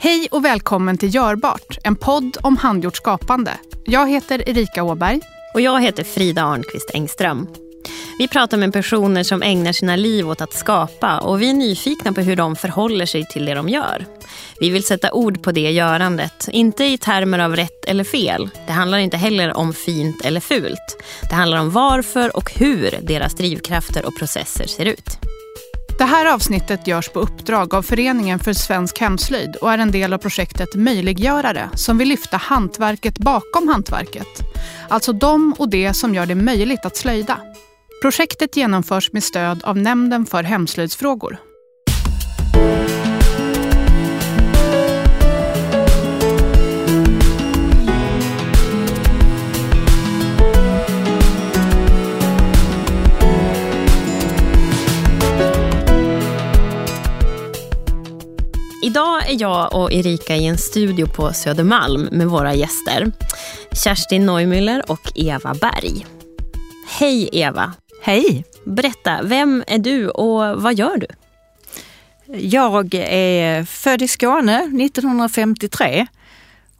Hej och välkommen till Görbart, en podd om handgjort skapande. Jag heter Erika Åberg. Och jag heter Frida Arnqvist Engström. Vi pratar med personer som ägnar sina liv åt att skapa och vi är nyfikna på hur de förhåller sig till det de gör. Vi vill sätta ord på det görandet, inte i termer av rätt eller fel. Det handlar inte heller om fint eller fult. Det handlar om varför och hur deras drivkrafter och processer ser ut. Det här avsnittet görs på uppdrag av Föreningen för svensk hemslöjd och är en del av projektet Möjliggörare som vill lyfta hantverket bakom hantverket. Alltså de och det som gör det möjligt att slöjda. Projektet genomförs med stöd av Nämnden för hemslöjdsfrågor. Idag är jag och Erika i en studio på Södermalm med våra gäster. Kerstin Neumüller och Eva Berg. Hej Eva! Hej! Berätta, vem är du och vad gör du? Jag är född i Skåne 1953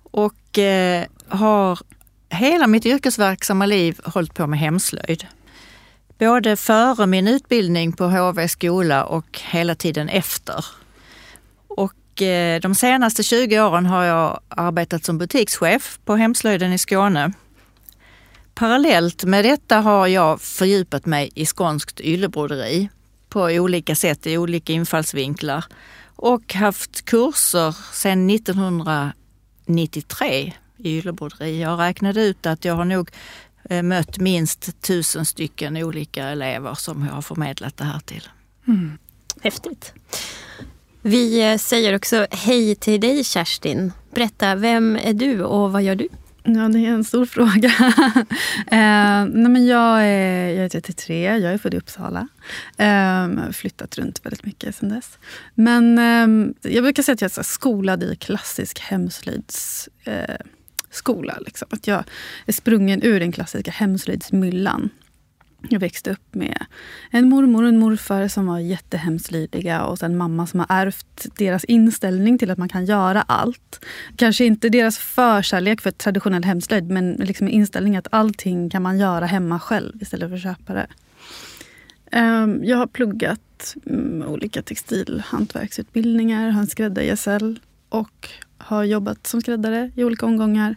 och eh, har hela mitt yrkesverksamma liv hållit på med hemslöjd. Både före min utbildning på HV skola och hela tiden efter. Eh, de senaste 20 åren har jag arbetat som butikschef på Hemslöjden i Skåne. Parallellt med detta har jag fördjupat mig i skånskt yllebroderi på olika sätt, i olika infallsvinklar och haft kurser sedan 1993 i yllebroderi. Jag räknade ut att jag har nog eh, mött minst tusen stycken olika elever som jag har förmedlat det här till. Mm. Häftigt. Vi eh, säger också hej till dig Kerstin. Berätta, vem är du och vad gör du? Ja, det är en stor fråga. eh, nej, men jag, är, jag är 33, jag är född i Uppsala. Eh, flyttat runt väldigt mycket sen dess. Men eh, jag brukar säga att jag är skolad i klassisk hemslöjdsskola. Eh, liksom. Att jag är sprungen ur den klassiska hemslöjdsmyllan. Jag växte upp med en mormor och en morfar som var jättehemslydiga och sen mamma som har ärvt deras inställning till att man kan göra allt. Kanske inte deras förkärlek för traditionell hemslöjd men liksom inställning att allting kan man göra hemma själv istället för att köpa det. Ehm, jag har pluggat mm, olika textilhantverksutbildningar, har en skräddargesäll. och har jobbat som skräddare i olika omgångar.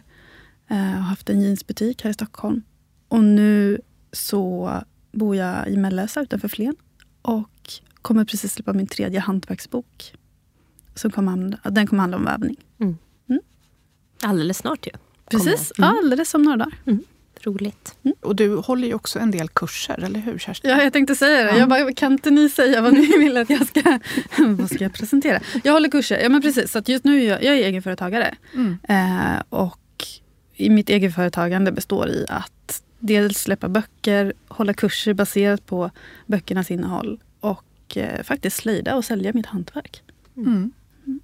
Jag har haft en jeansbutik här i Stockholm. Och nu så bor jag i Mellösa utanför Flen och kommer precis släppa min tredje hantverksbok. Som kommer, den kommer handla om vävning. Mm. Mm. Alldeles snart ju. Precis, mm. alldeles om några dagar. Mm. Roligt. Mm. Och du håller ju också en del kurser, eller hur Kerstin? Ja, jag tänkte säga det. Ja. Jag bara, kan inte ni säga vad ni vill att jag ska vad ska jag presentera? Jag håller kurser, ja men precis. Så just nu är jag, jag är egenföretagare. Mm. Eh, och i mitt egenföretagande består i att dels släppa böcker, hålla kurser baserat på böckernas innehåll och eh, faktiskt slöjda och sälja mitt hantverk. Mm. Mm.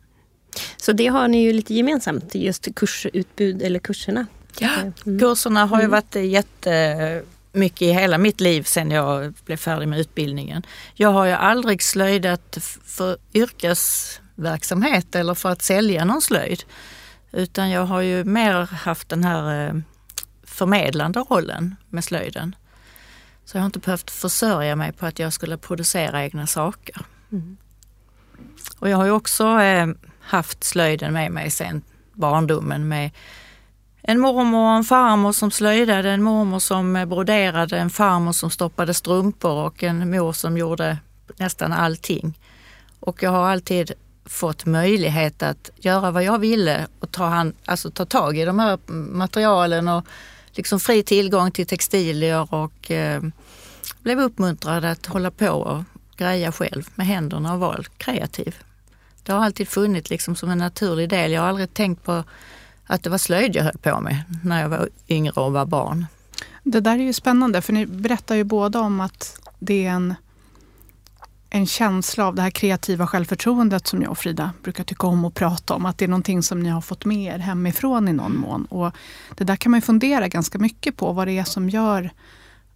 Så det har ni ju lite gemensamt, just kursutbud eller kurserna. Ja, mm. kurserna har ju mm. varit jättemycket i hela mitt liv sedan jag blev färdig med utbildningen. Jag har ju aldrig slöjdat för yrkesverksamhet eller för att sälja någon slöjd. Utan jag har ju mer haft den här eh, förmedlande rollen med slöjden. Så jag har inte behövt försörja mig på att jag skulle producera egna saker. Mm. Och jag har ju också eh, haft slöjden med mig sedan barndomen med en mormor och en farmor som slöjdade, en mormor som broderade, en farmor som stoppade strumpor och en mor som gjorde nästan allting. Och jag har alltid fått möjlighet att göra vad jag ville och ta, hand, alltså ta tag i de här materialen och liksom fri tillgång till textilier och eh, blev uppmuntrad att hålla på och greja själv med händerna och vara kreativ. Det har alltid funnits liksom som en naturlig del. Jag har aldrig tänkt på att det var slöjd jag höll på med när jag var yngre och var barn. Det där är ju spännande för ni berättar ju båda om att det är en en känsla av det här kreativa självförtroendet som jag och Frida brukar tycka om att prata om. Att det är någonting som ni har fått med er hemifrån i någon mån. Och det där kan man ju fundera ganska mycket på vad det är som gör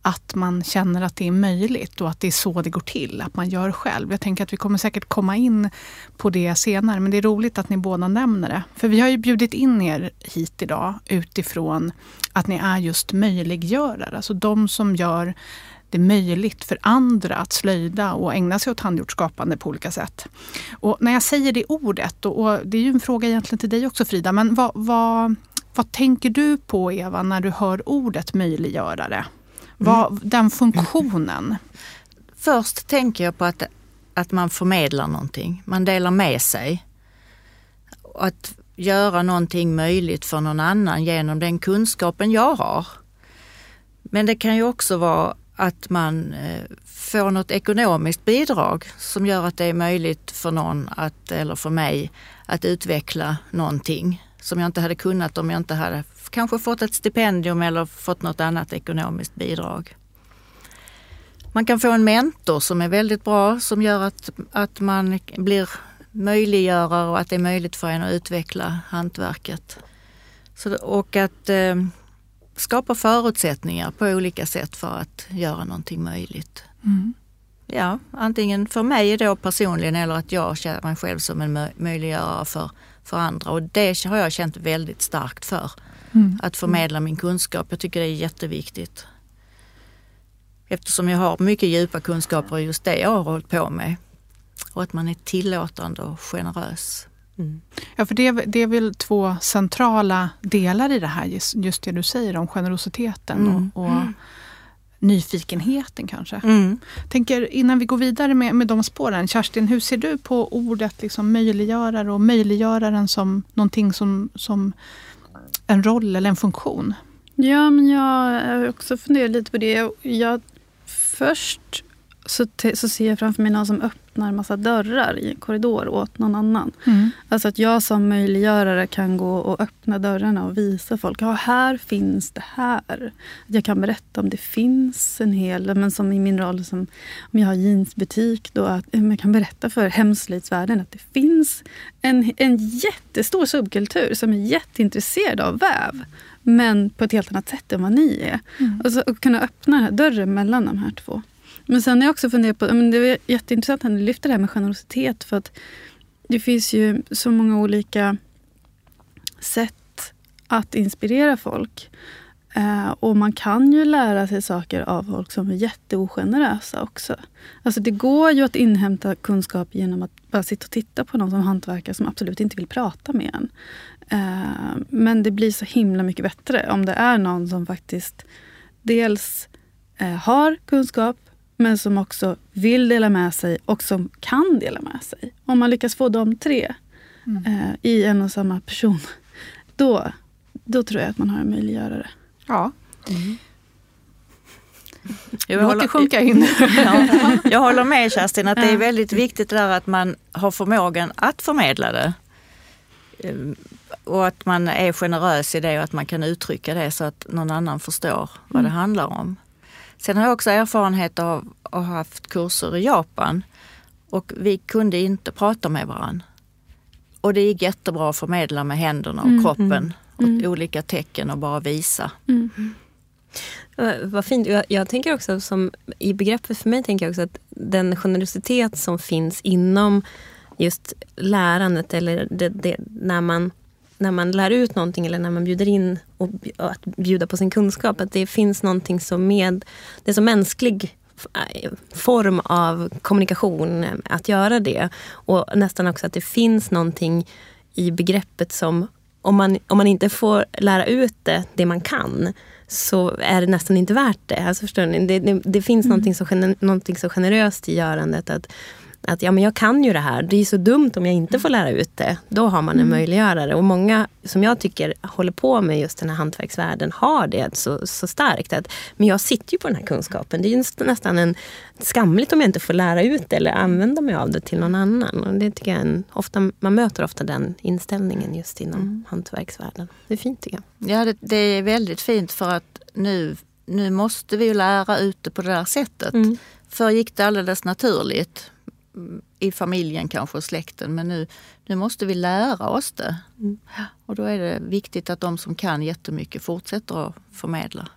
att man känner att det är möjligt och att det är så det går till, att man gör själv. Jag tänker att vi kommer säkert komma in på det senare, men det är roligt att ni båda nämner det. För vi har ju bjudit in er hit idag utifrån att ni är just möjliggörare, alltså de som gör det möjligt för andra att slöjda och ägna sig åt handgjort skapande på olika sätt. Och när jag säger det ordet, och, det är ju en fråga egentligen till dig också Frida, men vad, vad, vad tänker du på Eva när du hör ordet möjliggörare? Vad, mm. Den funktionen? Först tänker jag på att, att man förmedlar någonting, man delar med sig. Att göra någonting möjligt för någon annan genom den kunskapen jag har. Men det kan ju också vara att man eh, får något ekonomiskt bidrag som gör att det är möjligt för någon att, eller för mig att utveckla någonting som jag inte hade kunnat om jag inte hade kanske fått ett stipendium eller fått något annat ekonomiskt bidrag. Man kan få en mentor som är väldigt bra som gör att, att man blir möjliggörare och att det är möjligt för en att utveckla hantverket. Så, och att eh, skapa förutsättningar på olika sätt för att göra någonting möjligt. Mm. Ja, antingen för mig då personligen eller att jag känner mig själv som en möjliggörare för, för andra. Och det har jag känt väldigt starkt för. Mm. Att förmedla min kunskap. Jag tycker det är jätteviktigt. Eftersom jag har mycket djupa kunskaper i just det jag har hållit på med. Och att man är tillåtande och generös. Mm. Ja, för det, det är väl två centrala delar i det här, just, just det du säger om generositeten mm. och, och mm. nyfikenheten kanske. Mm. Tänker innan vi går vidare med, med de spåren, Kerstin, hur ser du på ordet liksom möjliggörare och möjliggöraren som någonting som, som en roll eller en funktion? Ja, men jag har också funderat lite på det. Jag, först så, så ser jag framför mig någon som öppnar massa dörrar i en korridor åt någon annan. Mm. Alltså att jag som möjliggörare kan gå och öppna dörrarna och visa folk. Ja, här finns det här. Jag kan berätta om det finns en hel, men som i min roll som om jag har jeansbutik, då att jag kan berätta för hemslöjdsvärlden att det finns en, en jättestor subkultur som är jätteintresserad av väv. Men på ett helt annat sätt än vad ni är. Mm. Och så att kunna öppna den här dörren mellan de här två. Men sen har jag också funderat på, men det är jätteintressant att ni lyfter det här med generositet. För att det finns ju så många olika sätt att inspirera folk. Eh, och man kan ju lära sig saker av folk som är jätteogenerösa också. Alltså det går ju att inhämta kunskap genom att bara sitta och titta på någon som hantverkar som absolut inte vill prata med en. Eh, men det blir så himla mycket bättre om det är någon som faktiskt dels eh, har kunskap men som också vill dela med sig och som kan dela med sig. Om man lyckas få de tre mm. eh, i en och samma person, då, då tror jag att man har en möjliggörare. Ja. Mm. Jag håller, sjunka in. ja, jag håller med Kerstin att det är väldigt viktigt där att man har förmågan att förmedla det. Ehm, och att man är generös i det och att man kan uttrycka det så att någon annan förstår vad mm. det handlar om. Sen har jag också erfarenhet av att ha haft kurser i Japan och vi kunde inte prata med varandra. Och det är jättebra att förmedla med händerna och mm, kroppen mm, och mm. olika tecken och bara visa. Mm. Vad fint. Jag, jag, tänker också som i begreppet för mig tänker jag också att den generositet som finns inom just lärandet eller det, det, när man när man lär ut någonting eller när man bjuder in och att bjuda på sin kunskap, att det finns någonting som med, det är så mänsklig eh, form av kommunikation att göra det. Och nästan också att det finns någonting i begreppet som om man, om man inte får lära ut det, det man kan, så är det nästan inte värt det. Alltså förstår ni? Det, det, det finns mm. någonting, så, någonting så generöst i görandet. att att ja, men jag kan ju det här. Det är så dumt om jag inte får lära ut det. Då har man en mm. möjliggörare. Och många som jag tycker håller på med just den här hantverksvärlden har det så, så starkt. Att, men jag sitter ju på den här kunskapen. Det är nästan en skamligt om jag inte får lära ut det eller använda mig av det till någon annan. Och det tycker jag en, ofta, man möter ofta den inställningen just inom mm. hantverksvärlden. Det är fint tycker jag. Ja, det, det, är väldigt fint för att nu, nu måste vi lära ut det på det där sättet. Mm. Förr gick det alldeles naturligt i familjen kanske och släkten. Men nu, nu måste vi lära oss det. Mm. Och då är det viktigt att de som kan jättemycket fortsätter att förmedla.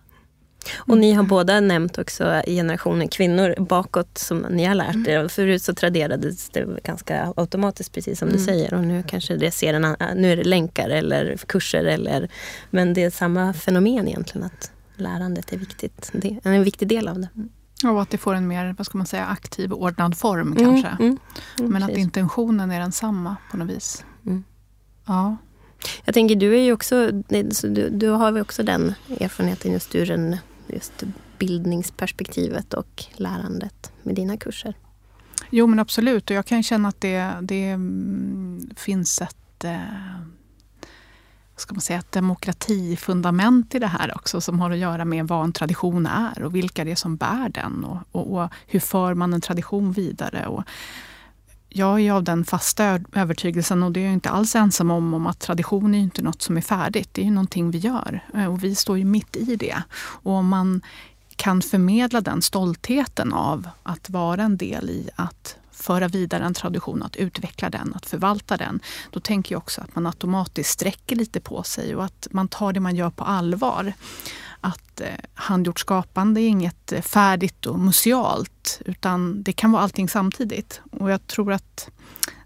Och ni har båda nämnt också generationen kvinnor bakåt som ni har lärt er. Förut så traderades det ganska automatiskt precis som du säger och nu kanske det ser en, nu är det länkar eller kurser eller men det är samma fenomen egentligen att lärandet är viktigt. Det är en viktig del av det. Och att det får en mer vad ska man säga, aktiv ordnad form kanske. Mm, mm, Men att precis. intentionen är densamma på något vis. Mm. Ja. Jag tänker du är ju också, så du, du har väl också den erfarenheten just ur en, just bildningsperspektivet och lärandet med dina kurser. Jo men absolut och jag kan känna att det, det mm, finns ett eh, ska man säga, ett demokratifundament i det här också som har att göra med vad en tradition är och vilka det är som bär den och, och, och hur för man en tradition vidare. Och jag är av den fasta övertygelsen och det är jag inte alls ensam om, om att tradition är inte något som är färdigt. Det är ju någonting vi gör eh, och vi står ju mitt i det. Och om man kan förmedla den stoltheten av att vara en del i att föra vidare en tradition, att utveckla den, att förvalta den. Då tänker jag också att man automatiskt sträcker lite på sig och att man tar det man gör på allvar. Att eh, handgjort skapande är inget eh, färdigt och musealt utan det kan vara allting samtidigt. Och jag tror att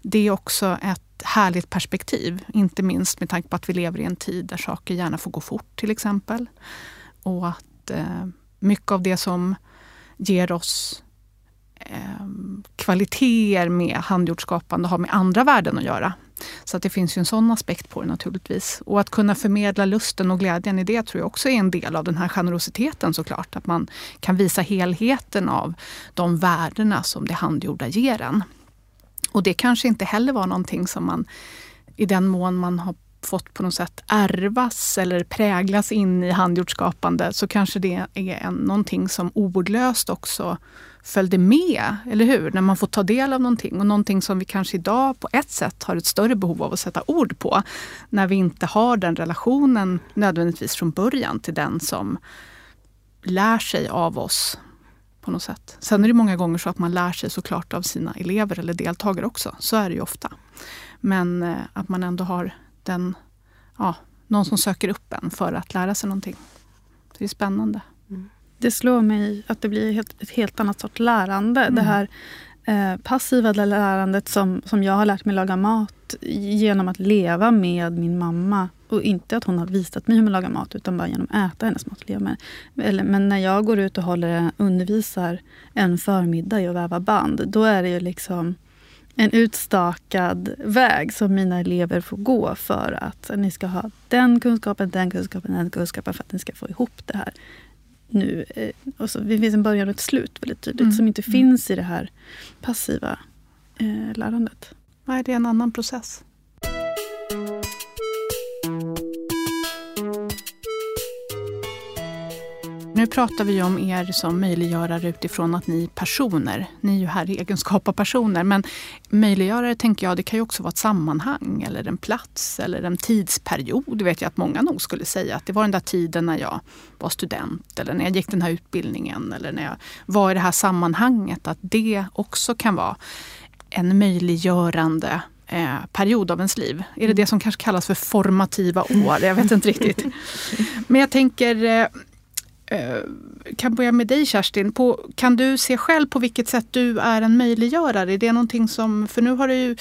det är också ett härligt perspektiv. Inte minst med tanke på att vi lever i en tid där saker gärna får gå fort till exempel. Och att eh, mycket av det som ger oss eh, kvaliteter med handgjort skapande har med andra värden att göra. Så att det finns ju en sån aspekt på det naturligtvis. Och att kunna förmedla lusten och glädjen i det tror jag också är en del av den här generositeten såklart. Att man kan visa helheten av de värdena som det handgjorda ger en. Och det kanske inte heller var någonting som man i den mån man har fått på något sätt ärvas eller präglas in i handgjort skapande så kanske det är en, någonting som ordlöst också följde med, eller hur? När man får ta del av någonting och någonting som vi kanske idag på ett sätt har ett större behov av att sätta ord på. När vi inte har den relationen nödvändigtvis från början till den som lär sig av oss på något sätt. Sen är det många gånger så att man lär sig såklart av sina elever eller deltagare också. Så är det ju ofta. Men eh, att man ändå har den, ja, någon som söker upp en för att lära sig någonting. Det är spännande. Det slår mig att det blir helt, ett helt annat sorts lärande. Mm. Det här eh, passiva lärandet som, som jag har lärt mig laga mat genom att leva med min mamma. Och inte att hon har visat mig hur man lagar mat utan bara genom att äta hennes mat. leva med. Eller, men när jag går ut och håller, undervisar en förmiddag i att väva band. Då är det ju liksom en utstakad väg som mina elever får gå för att ni ska ha den kunskapen, den kunskapen, den kunskapen för att ni ska få ihop det här nu. Och så, det finns en början och ett slut väldigt tydligt Mm. som inte Mm. finns i det här passiva eh, lärandet. Nej, det är en annan process. Nu pratar vi om er som möjliggörare utifrån att ni är personer. Ni är ju här i egenskap av personer. Men möjliggörare tänker jag, det kan ju också vara ett sammanhang eller en plats eller en tidsperiod. Det vet jag att många nog skulle säga att det var den där tiden när jag var student eller när jag gick den här utbildningen eller när jag var i det här sammanhanget. Att det också kan vara en möjliggörande eh, period av ens liv. Är det det som kanske kallas för formativa år? Jag vet inte riktigt. Men jag tänker, eh, kan börja med dig Kerstin. På, kan du se själv på vilket sätt du är en möjliggörare? Är det någonting som, för nu har du ju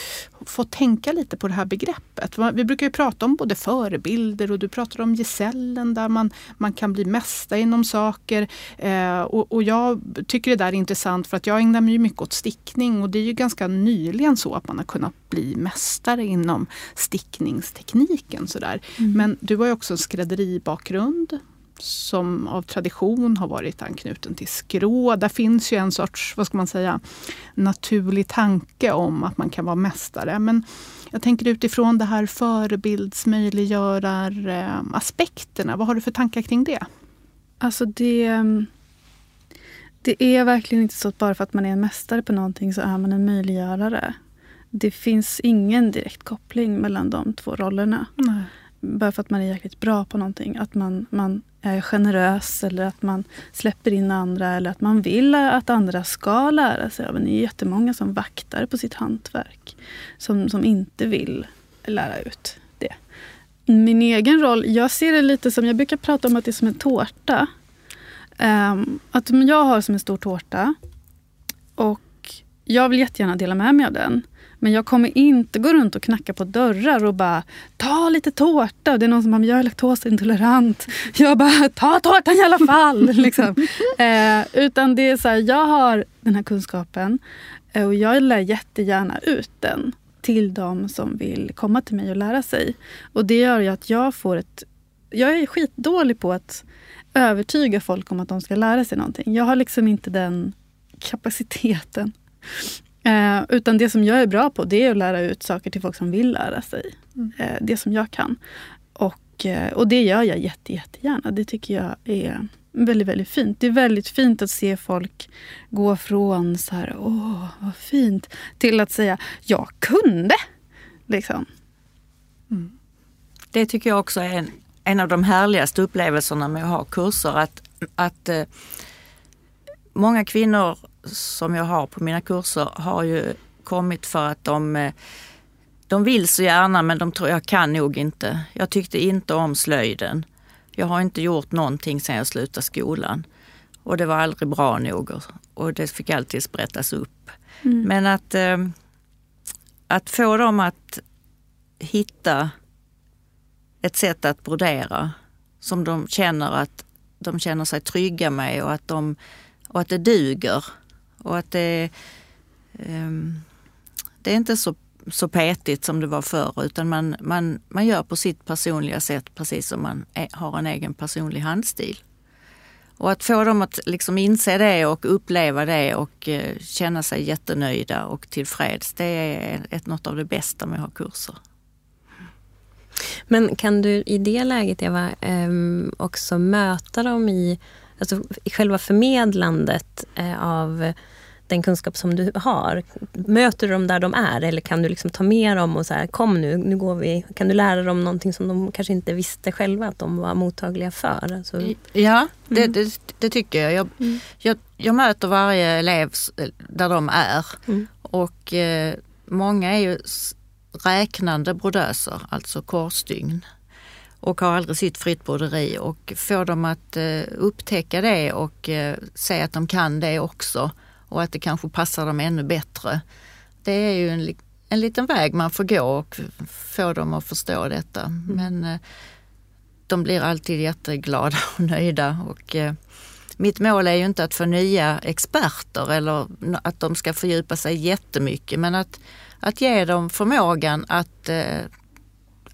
fått tänka lite på det här begreppet. Vi brukar ju prata om både förebilder och du pratar om gesällen där man, man kan bli mästare inom saker. Eh, och, och jag tycker det där är intressant för att jag ägnar mig mycket åt stickning och det är ju ganska nyligen så att man har kunnat bli mästare inom stickningstekniken. Sådär. Men du har ju också en skrädderibakgrund som av tradition har varit anknuten till skrå. Där finns ju en sorts, vad ska man säga, naturlig tanke om att man kan vara mästare. Men jag tänker utifrån det här förebildsmöjliggörar-aspekterna, vad har du för tankar kring det? Alltså det, det är verkligen inte så att bara för att man är en mästare på någonting så är man en möjliggörare. Det finns ingen direkt koppling mellan de två rollerna. Nej. Bara för att man är jäkligt bra på någonting. Att man, man är generös eller att man släpper in andra eller att man vill att andra ska lära sig. Men det är jättemånga som vaktar på sitt hantverk. Som, som inte vill lära ut det. Min egen roll, jag ser det lite som, jag brukar prata om att det är som en tårta. Um, att jag har som en stor tårta och jag vill jättegärna dela med mig av den. Men jag kommer inte gå runt och knacka på dörrar och bara ta lite tårta. Det är någon som bara, jag är laktosintolerant. Jag bara, ta tårtan i alla fall. liksom. eh, utan det är så här, jag har den här kunskapen eh, och jag lär jättegärna ut den till de som vill komma till mig och lära sig. Och det gör ju att jag får ett... Jag är skitdålig på att övertyga folk om att de ska lära sig någonting. Jag har liksom inte den kapaciteten. Eh, utan det som jag är bra på det är att lära ut saker till folk som vill lära sig. Mm. Eh, det som jag kan. Och, eh, och det gör jag jätte, jättegärna. Det tycker jag är väldigt, väldigt fint. Det är väldigt fint att se folk gå från så här, åh vad fint, till att säga, jag kunde. Liksom. Mm. Det tycker jag också är en, en av de härligaste upplevelserna med att ha kurser. Att, att eh, många kvinnor som jag har på mina kurser har ju kommit för att de, eh, de vill så gärna men de tror jag kan nog inte. Jag tyckte inte om slöjden. Jag har inte gjort någonting sedan jag slutade skolan. Och det var aldrig bra nog och det fick alltid sprättas upp. Mm. Men att, eh, att få dem att hitta ett sätt att brodera som de känner att de känner sig trygga med och att, de, och att det duger. Och att det, um, det är inte så, så petigt som det var förr utan man, man, man gör på sitt personliga sätt precis som man är, har en egen personlig handstil. Och att få dem att liksom inse det och uppleva det och eh, känna sig jättenöjda och tillfreds, det är ett, något av det bästa med att ha kurser. Men kan du i det läget, Eva, ehm, också möta dem i, alltså, själva förmedlandet uh, av den kunskap som du har? Möter du dem där de är eller kan du liksom ta med dem och så kom nu, nu går vi. Kan du lära dem någonting som de kanske inte visste själva att de var mottagliga för? Alltså... Ja, det, mm. det, det, tycker jag. Jag, mm. jag. jag, möter varje elev där de är mm. och eh, många är ju räknande brodöser, alltså korsstygn och har aldrig sitt fritt broderi och få dem att eh, upptäcka det och eh, se att de kan det också och att det kanske passar dem ännu bättre. Det är ju en, en liten väg man får gå och få dem att förstå detta. Mm. Men eh, de blir alltid jätteglada och nöjda. Och, mitt mål är ju inte att få nya experter eller att de ska fördjupa sig jättemycket men att, att ge dem förmågan att,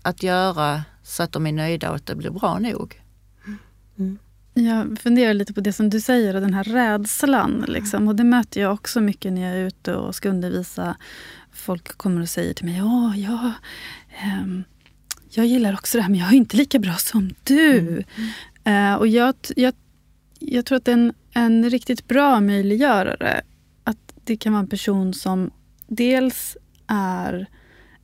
att göra så att de är nöjda och att det blir bra nog. Mm. Jag funderar lite på det som du säger, och den här rädslan. Liksom. Och det möter jag också mycket när jag är ute och ska undervisa. Folk kommer och säger till mig, ja, ja um, jag gillar också det här men jag är inte lika bra som du. Mm. Uh, och jag, jag, jag tror att en, en riktigt bra möjliggörare, att det kan vara en person som dels är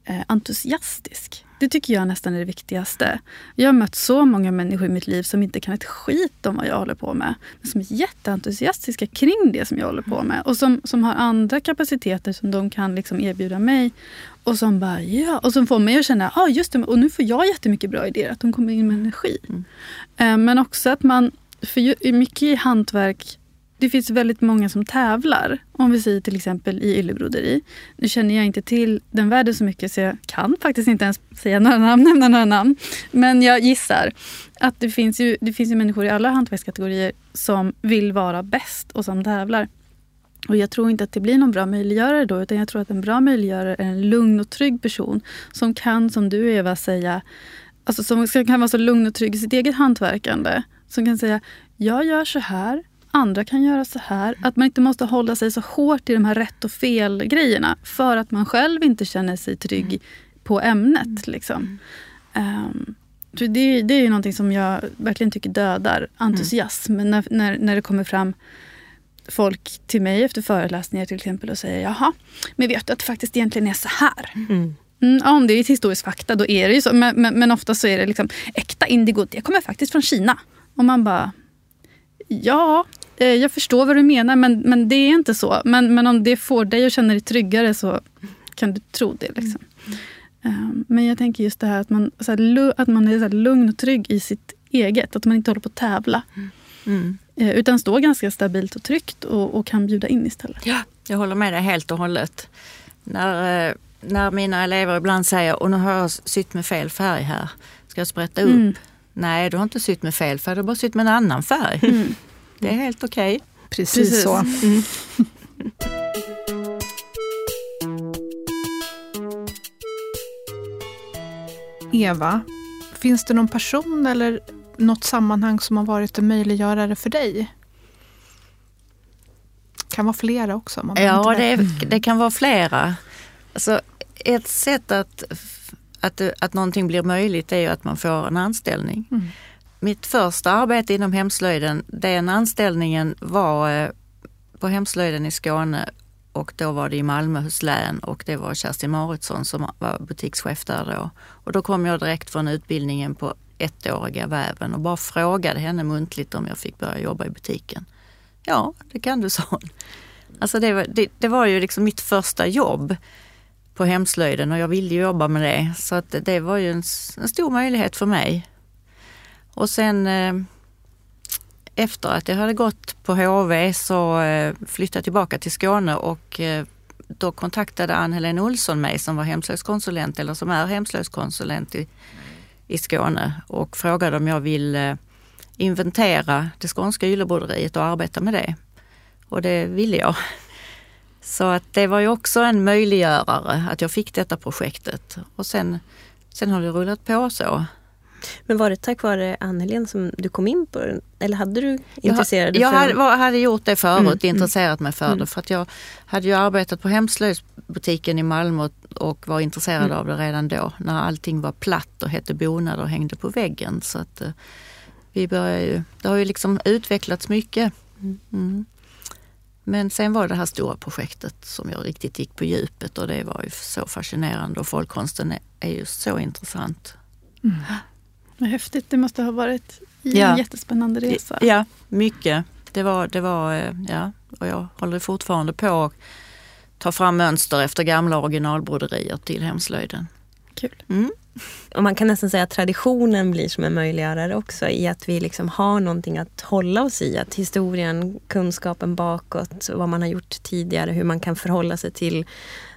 eh, entusiastisk. Det tycker jag nästan är det viktigaste. Jag har mött så många människor i mitt liv som inte kan ett skit om vad jag håller på med. Men som är jätteentusiastiska kring det som jag håller på med. Och som, som har andra kapaciteter som de kan liksom erbjuda mig. Och som bara, ja. Och som får mig att känna, ja ah, just det, och nu får jag jättemycket bra idéer. Att de kommer in med energi. Mm. Eh, men också att man, för mycket i hantverk det finns väldigt många som tävlar. Om vi säger till exempel i yllebroderi. Nu känner jag inte till den världen så mycket så jag kan faktiskt inte ens säga några namn, nämna några namn. Men jag gissar att det finns ju, det finns ju människor i alla hantverkskategorier som vill vara bäst och som tävlar. Och jag tror inte att det blir någon bra möjliggörare då, utan jag tror att en bra möjliggörare är en lugn och trygg person som kan, som du Eva, säga Alltså som kan vara så lugn och trygg i sitt eget hantverkande. Som kan säga, jag gör så här, andra kan göra så här. Att man inte måste hålla sig så hårt i de här rätt och fel grejerna för att man själv inte känner sig trygg mm. på ämnet. Liksom. Um, det, det är ju någonting som jag verkligen tycker dödar entusiasm. Mm. När, när, när det kommer fram folk till mig efter föreläsningar till exempel och säger jaha, men vet du att det faktiskt egentligen är så här? Mm. Mm, om det är historisk fakta då är det ju så. Men, men, men ofta så är det liksom äkta indigo, det kommer faktiskt från Kina. Och man bara, ja, jag förstår vad du menar men, men det är inte så. Men, men om det får dig att känna dig tryggare så kan du tro det. Liksom. Um, men jag tänker just det här att man, så här, att man är så lugn och trygg i sitt eget. Att man inte håller på att tävla. Mm. Eh, utan står ganska stabilt och tryggt och, och, kan bjuda in istället. Ja, jag håller med dig helt och hållet. När, eh, när mina elever ibland säger, och nu har jag sytt med fel färg här, ska jag sprätta upp? Mm. Nej, du har inte sytt med fel färg, du har bara sytt med en annan färg. Mm. Det är helt okej. Okay. Precis, Precis, så. Mm. Eva, finns det någon person eller något sammanhang som har varit en möjliggörare för dig? Det kan vara flera också. Man ja, det, det, kan vara flera. Alltså, ett sätt att, att, att någonting blir möjligt är ju att man får en anställning. Mm. Mitt första arbete inom hemslöjden, den anställningen var eh, på hemslöjden i Skåne och då var det i Malmöhus län och det var Kerstin Maritsson som var butikschef där då. Och då kom jag direkt från utbildningen på ettåriga väven och bara frågade henne muntligt om jag fick börja jobba i butiken. Ja, det kan du, sa hon. Alltså det var, det, det var ju liksom mitt första jobb på hemslöjden och jag ville jobba med det. Så att det var ju en, en stor möjlighet för mig. Och sen eh, efter att jag hade gått på HV så eh, flyttade jag tillbaka till Skåne och eh, då kontaktade Ann-Helén Olsson mig som var hemslöjdskonsulent eller som är hemslöjdskonsulent i, i Skåne och frågade om jag ville inventera det skånska yllebroderiet och arbeta med det. Och det ville jag. Så att det var ju också en möjliggörare att jag fick detta projektet. Och sen, sen har det rullat på så. Men var det tack vare Ann-Helén som du kom in på det? Eller hade du intresserat dig Jag, jag hade, gjort det förut, mm, mm. intresserat mig för mm. det. För att jag hade ju arbetat på hemslöjdsbutiken i Malmö och var intresserad mm. av det redan då. När allting var platt och hette bonad och hängde på väggen. Så att, eh, vi började ju, det har ju liksom utvecklats mycket. Mm. mm. Men sen var det här stora projektet som jag riktigt gick på djupet och det var ju så fascinerande och folkkonsten är, är ju så intressant. Mm. Vad häftigt. Det måste ha varit en ja. jättespännande resa. Ja, mycket. Det var, det var, eh, ja, och jag håller fortfarande på att ta fram mönster efter gamla originalbroderier till hemslöjden. Kul. Mm. Och man kan nästan säga att traditionen blir som en möjliggörare också i att vi liksom har någonting att hålla oss i. Att historien, kunskapen bakåt, vad man har gjort tidigare, hur man kan förhålla sig till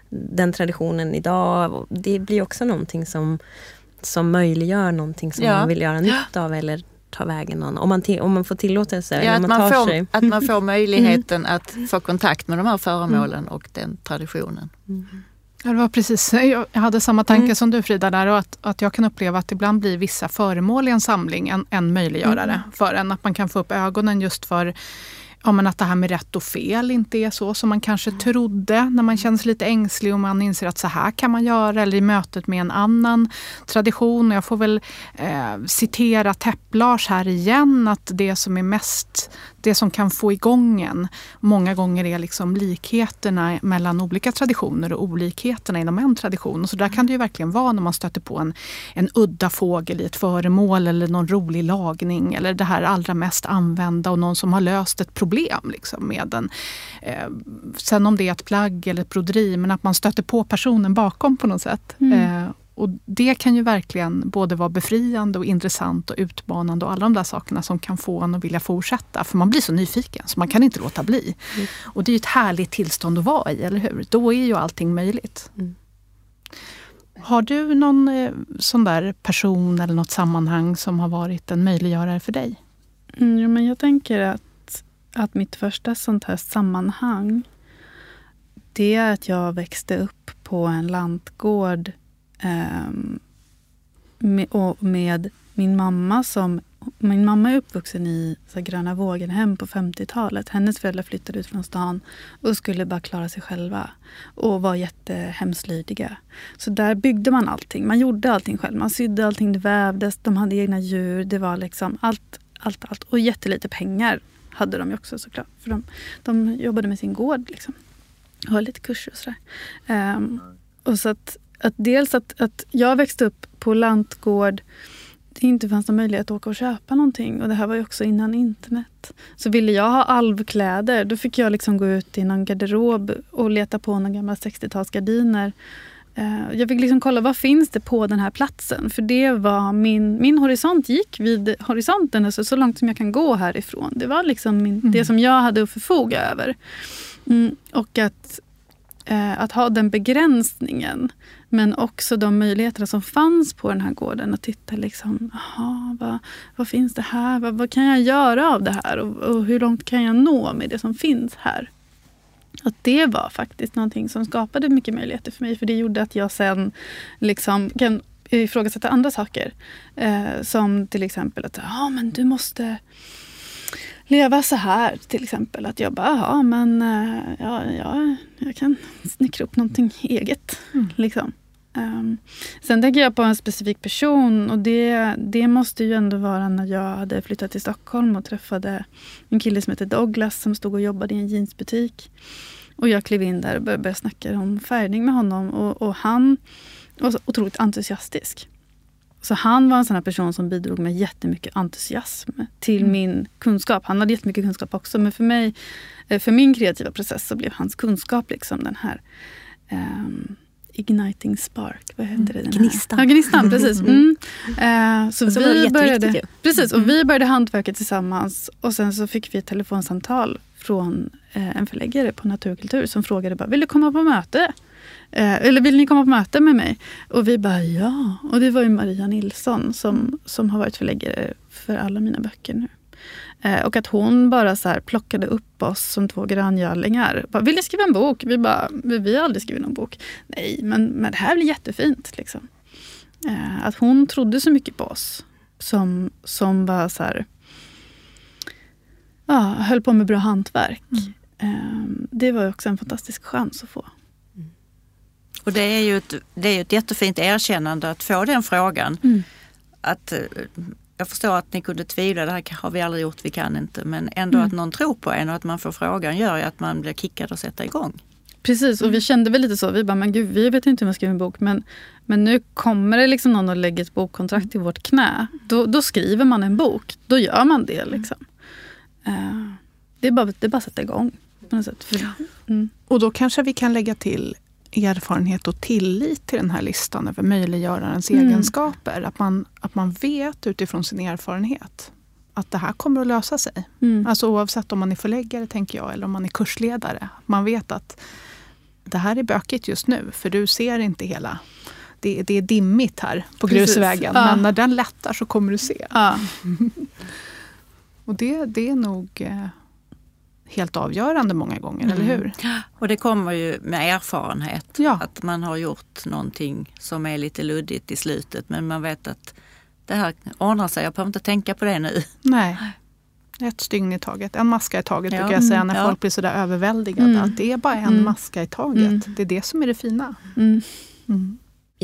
den traditionen idag. Det blir också någonting som som möjliggör någonting som ja. man vill göra nytta av eller ta vägen någon. Om man, till, om man får tillåtelse. Ja, att, man, man får, sig. att man får möjligheten mm. att få kontakt med de här föremålen mm. och den traditionen. Mm. Ja, det var precis, jag hade samma tanke mm. som du Frida där och att, att jag kan uppleva att ibland blir vissa föremål i en samling en, en möjliggörare mm. för en. Att man kan få upp ögonen just för ja, men att det här med rätt och fel inte är så som man kanske mm. trodde när man känner sig lite ängslig och man inser att så här kan man göra eller i mötet med en annan tradition. Jag får väl eh, citera Täpp-Lars här igen att det som är mest det som kan få igång en många gånger är liksom likheterna mellan olika traditioner och olikheterna inom en tradition. Och så där kan det ju verkligen vara när man stöter på en, en udda fågel i ett föremål eller någon rolig lagning eller det här allra mest använda och någon som har löst ett problem liksom med den. Eh, sen om det är ett plagg eller ett broderi, men att man stöter på personen bakom på något sätt. Mm. Eh, och det kan ju verkligen både vara befriande och intressant och utmanande och alla de där sakerna som kan få en att vilja fortsätta. För man blir så nyfiken så man kan inte låta bli. Mm. Och det är ju ett härligt tillstånd att vara i, eller hur? Då är ju allting möjligt. Mm. Har du någon eh, sån där person eller något sammanhang som har varit en möjliggörare för dig? Mm, ja, men jag tänker att, att mitt första sånt här sammanhang det är att jag växte upp på en lantgård Ehm, um, med, och med min mamma som... Min mamma är uppvuxen i så Gröna vågen-hem på 50-talet. Hennes föräldrar flyttade ut från stan och skulle bara klara sig själva. Och var jättehemslydiga. Så där byggde man allting. Man gjorde allting själv. Man sydde allting, det vävdes, de hade egna djur. Det var liksom allt, allt, allt. Och jättelite pengar hade de också såklart. För de, de jobbade med sin gård liksom. Höll lite kurser och sådär. Um, och så att att dels att, att jag växte upp på lantgård det inte fanns någon möjlighet att åka och köpa någonting. Och det här var ju också innan internet. Så ville jag ha alvkläder, då fick jag liksom gå ut i någon garderob och leta på några gamla 60-talsgardiner Eh, jag fick liksom kolla vad finns det på den här platsen. För det var min, min horisont gick vid horisonten, alltså så långt som jag kan gå härifrån. Det var liksom min, mm. det som jag hade att förfoga över. Mm, och att, eh, att ha den begränsningen men också de möjligheterna som fanns på den här gården. Att titta liksom, aha, vad, vad finns det här? Vad, vad, kan jag göra av det här? Och, och, hur långt kan jag nå med det som finns här? Att det var faktiskt någonting som skapade mycket möjligheter för mig. För det gjorde att jag sen liksom kan ifrågasätta andra saker. Eh, som till exempel att ah, men du måste leva så här. Till exempel att jag bara, ja men eh, ja, ja, jag kan snickra upp någonting eget. Mm. Liksom. Um, sen tänker jag på en specifik person och det, det måste ju ändå vara när jag hade flyttat till Stockholm och träffade en kille som heter Douglas som stod och jobbade i en jeansbutik. Och jag klev in där och började, snacka om färgning med honom och, och han var så otroligt entusiastisk. Så han var en sån här person som bidrog med jättemycket entusiasm till mm. min kunskap. Han hade jättemycket kunskap också men för mig, eh, för min kreativa process så blev hans kunskap liksom den här um, Igniting Spark, vad heter det? Den gnistan. Ja, gnistan, precis. Mm. Uh, så, så vi började, precis, och vi började hantverket tillsammans och sen så fick vi ett telefonsamtal från uh, en förläggare på Naturkultur som frågade bara, vill du komma på möte? Uh, eller vill ni komma på möte med mig? Och vi bara ja. Och det var ju Maria Nilsson som, som har varit förläggare för alla mina böcker nu. Eh, och att hon bara så plockade upp oss som två gröngölingar. Vill ni skriva en bok? Vi bara, vi har aldrig skrivit någon bok. Nej, men, men det här blir jättefint. Liksom. Eh, att hon trodde så mycket på oss. Som, som var så här, ja, höll på med bra hantverk. Mm. Eh, det var också en fantastisk chans att få. Mm. Och det är ju ett, det är ett jättefint erkännande att få den frågan. Mm. Att jag förstår att ni kunde tvivla, det här har vi aldrig gjort, vi kan inte. Men ändå mm. att någon tror på en och att man får frågan gör ju att man blir kickad och sätta igång. Precis, och vi mm. kände väl lite så. Vi bara, men gud, vi vet inte hur man skriver en bok. Men, men nu kommer det liksom någon och lägger ett bokkontrakt i vårt knä. Då, då skriver man en bok. Då gör man det. Liksom. Uh, det, är bara, det är bara att sätta igång. På något sätt. Mm. Och då kanske vi kan lägga till erfarenhet och tillit till den här listan över möjliggörarens mm. egenskaper. Att man, att man vet utifrån sin erfarenhet att det här kommer att lösa sig. Mm. Alltså oavsett om man är förläggare tänker jag eller om man är kursledare. Man vet att det här är bökigt just nu för du ser inte hela det, det är dimmigt här på Precis. grusvägen. Ja. Men när den lättar så kommer du se. Ja. och det, det är nog eh, helt avgörande många gånger, mm. eller hur? Och det kommer ju med erfarenhet. Ja. Att man har gjort någonting som är lite luddigt i slutet men man vet att det här ordnar sig, jag behöver inte tänka på det nu. Nej. Ett stygn i taget, en maska i taget ja. brukar jag säga när ja. folk blir sådär överväldigade. Mm. Att det är bara en mm. maska i taget. Mm. Det är det som är det fina.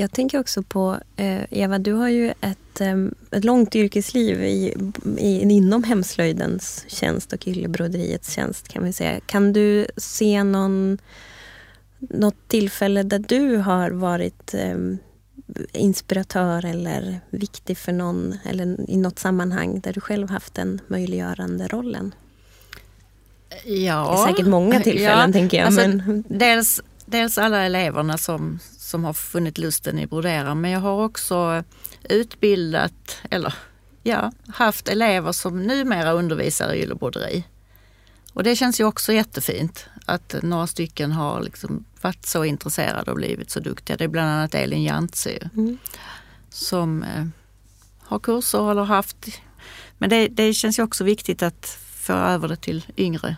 Jag tänker också på, eh, Eva, du har ju ett, eh, ett långt yrkesliv i, i, inom hemslöjdens tjänst och yllebroderiets tjänst kan vi säga. Kan du se någon, något tillfälle där du har varit eh, inspiratör eller viktig för någon eller i något sammanhang där du själv haft den möjliggörande rollen? Ja. Det är säkert många tillfällen ja, tänker jag. Alltså, men... dels, dels alla eleverna som, som har funnit lusten i brodera men jag har också utbildat, eller ja, haft elever som numera undervisar i yllebroderi. Och det känns ju också jättefint att några stycken har liksom varit så intresserade och blivit så duktiga. Det är bland annat Elin Jantzy mm. som eh, har kurser eller haft. Men det, det känns ju också viktigt att få över det till yngre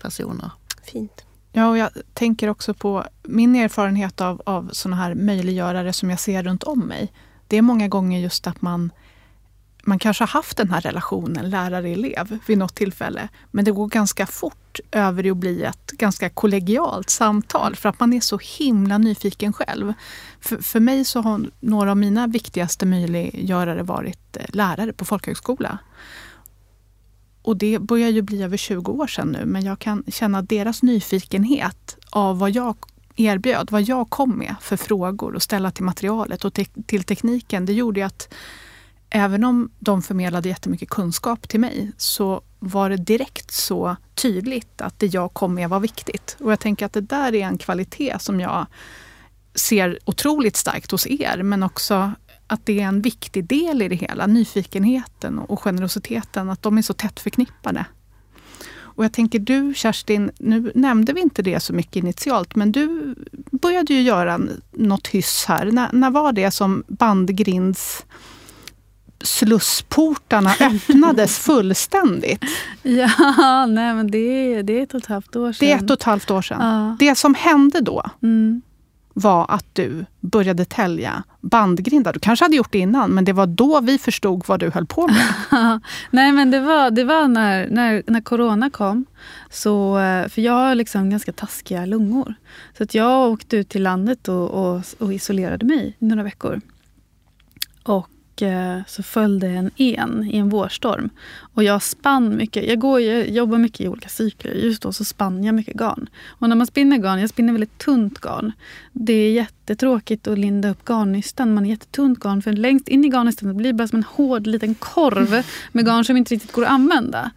personer. Fint. Ja, och jag tänker också på min erfarenhet av, av sådana här möjliggörare som jag ser runt om mig. Det är många gånger just att man, man kanske har haft den här relationen lärare-elev vid något tillfälle. Men det går ganska fort över i att bli ett ganska kollegialt samtal för att man är så himla nyfiken själv. För, för mig så har några av mina viktigaste möjliggörare varit eh, lärare på folkhögskola. Och det börjar ju bli över 20 år sedan nu, men jag kan känna deras nyfikenhet av vad jag erbjöd, vad jag kom med för frågor och ställa till materialet och te till tekniken, det gjorde att även om de förmedlade jättemycket kunskap till mig så var det direkt så tydligt att det jag kom med var viktigt. Och jag tänker att det där är en kvalitet som jag ser otroligt starkt hos er, men också att det är en viktig del i det hela. Nyfikenheten och generositeten, att de är så tätt förknippade. Och jag tänker du Kerstin, nu nämnde vi inte det så mycket initialt, men du började ju göra något hyss här. När, när var det som bandgrinds slussportarna öppnades fullständigt. Ja, nej men det, det är ett och ett halvt år sedan. Det är ett och ett halvt år sedan. Ja. Det som hände då Mm var att du började tälja bandgrindar. Du kanske hade gjort det innan, men det var då vi förstod vad du höll på med. Nej men det var, det var när, när, när corona kom. Så, eh, för jag har liksom ganska taskiga lungor. Så att jag åkte ut till landet och, och, och isolerade mig i några veckor. Och eh, så följde en en i en vårstorm. Och jag spann mycket. Jag, går, jag jobbar mycket i olika cykler. Just då så spann jag mycket garn. Och när man spinner garn, jag spinner väldigt tunt garn. Det är jättetråkigt att linda upp garnnystan. Man är jättetunt garn. För längst in i garnnystan blir det bara som en hård liten korv med garn som inte riktigt går att använda.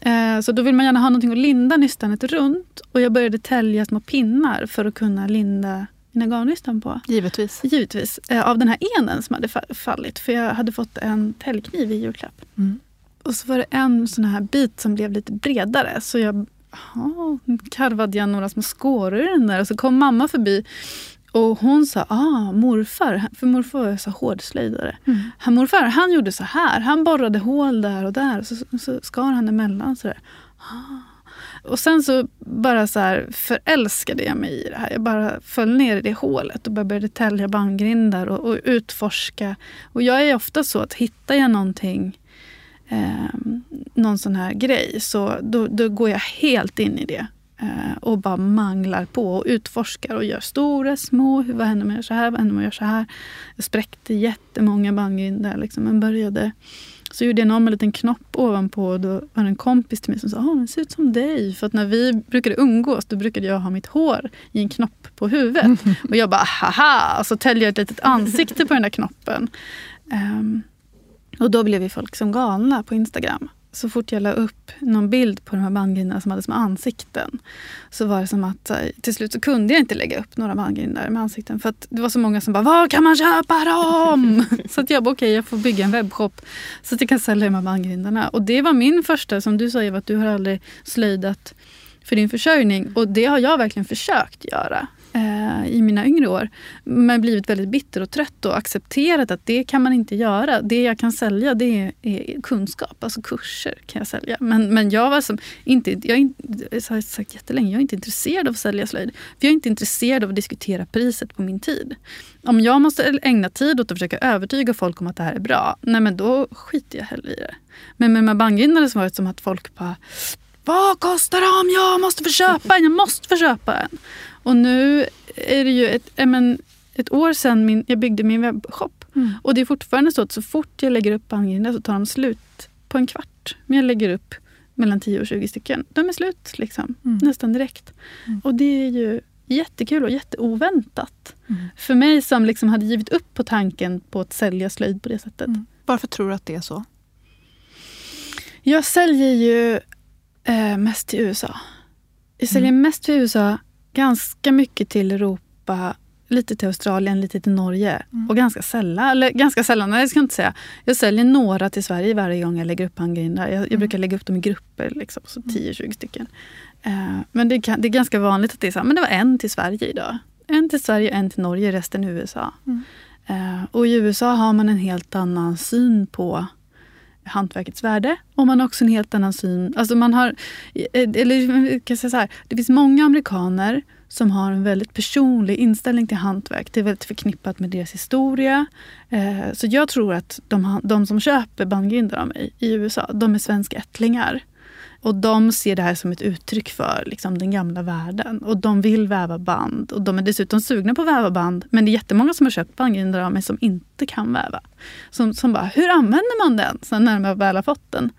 Eh, Så då vill man gärna ha någonting att linda nystanet runt. Och jag började tälja små pinnar för att kunna linda mina garnnystan på. Givetvis. Givetvis. Eh, Av den här enen som hade fa- fallit. För jag hade fått en täljkniv i julklapp. Mm. Och så var det en sån här bit som blev lite bredare. Så jag ja, karvade jag några små skåror i den där. Och så kom mamma förbi. Och hon sa, ah, morfar, för morfar var så hårdslöjdare. Mm. Han, morfar, han gjorde så här. Han borrade hål där och där. Och så, så skar han emellan sådär. Ah. Och sen så bara så här förälskade jag mig i det här. Jag bara föll ner i det hålet och började tälja bandgrindar och, och utforska. Och jag är ofta så att hittar jag någonting, eh, någon sån här grej, så då, då går jag helt in i det. Eh, och bara manglar på och utforskar och gör stora, små. Hur- Vad händer om jag gör så här? Vad händer om jag gör så här? Jag spräckte jättemånga bandgrindar. Liksom, men började så gjorde jag någon med en liten knopp ovanpå och då var det en kompis till mig som sa att den ser ut som dig. För att när vi brukade umgås då brukade jag ha mitt hår i en knopp på huvudet. Och jag bara haha! Och så täljde jag ett litet ansikte på den där knoppen. Ehm, och då blev ju folk som galna på Instagram. Så fort jag la upp någon bild på de här bandgrindarna som hade som ansikten så var det som att till slut så kunde jag inte lägga upp några bandgrindar med ansikten för att det var så många som bara “Var kan man köpa dem?” Så att jag bara okej, jag får bygga en webbshop så att jag kan sälja de här bandgrindarna. Och det var min första, som du sa Eva, att du har aldrig slöjdat för din försörjning. Och det har jag verkligen försökt göra eh, i mina yngre år. Men blivit väldigt bitter och trött och accepterat att det kan man inte göra. Det jag kan sälja det är, är kunskap, alltså kurser kan jag sälja. Men, men jag var som inte, jag, är jag har sagt jättelänge, jag är inte intresserad av att sälja slöjd. För jag är inte intresserad av att diskutera priset på min tid. Om jag måste ägna tid åt att försöka övertyga folk om att det här är bra, nej men då skiter jag hellre i det. Men med de här bandgrindarna har det varit som att folk bara vad kostar de? Jag måste få köpa en, jag måste få köpa en. Och nu är det ju ett, men, ett år sedan min, jag byggde min webbshop. Mm. Och det är fortfarande så att så fort jag lägger upp bandgrindar så tar de slut på en kvart. Men jag lägger upp mellan 10 och 20 stycken. De är slut liksom, Mm. nästan direkt. Mm. Och det är ju jättekul och jätteoväntat. Mm. För mig som liksom hade givit upp på tanken på att sälja slöjd på det sättet. Mm. Varför tror du att det är så? Jag säljer ju eh, mest till USA. Jag säljer mest till USA, ganska mycket till Europa, lite till Australien, lite till Norge. Mm. Och ganska sällan, eller ganska sällan, nej, jag ska inte säga. Jag säljer några till Sverige varje gång jag lägger upp handgrindar. Jag, jag Mm. brukar lägga upp dem i grupper, liksom, så 10-20 stycken. Eh, men det, kan, det är ganska vanligt att det är så här, men det var en till Sverige idag. En till Sverige, en till Norge, resten i USA. Mm. Eh, och i USA har man en helt annan syn på hantverkets värde. Och man har också en helt annan syn. Alltså man har, eh, eller kan säga så här, det finns många amerikaner som har en väldigt personlig inställning till hantverk. Det är väldigt förknippat med deras historia. Eh, så jag tror att de, de som köper bandgrindar av mig i USA, de är svenskättlingar. Och de ser det här som ett uttryck för liksom, den gamla världen. Och de vill väva band. Och de är dessutom sugna på att väva band. Men det är jättemånga som har köpt bandgrindar av mig som inte kan väva. Som, som bara, hur använder man den? Sen när man väl har fått den.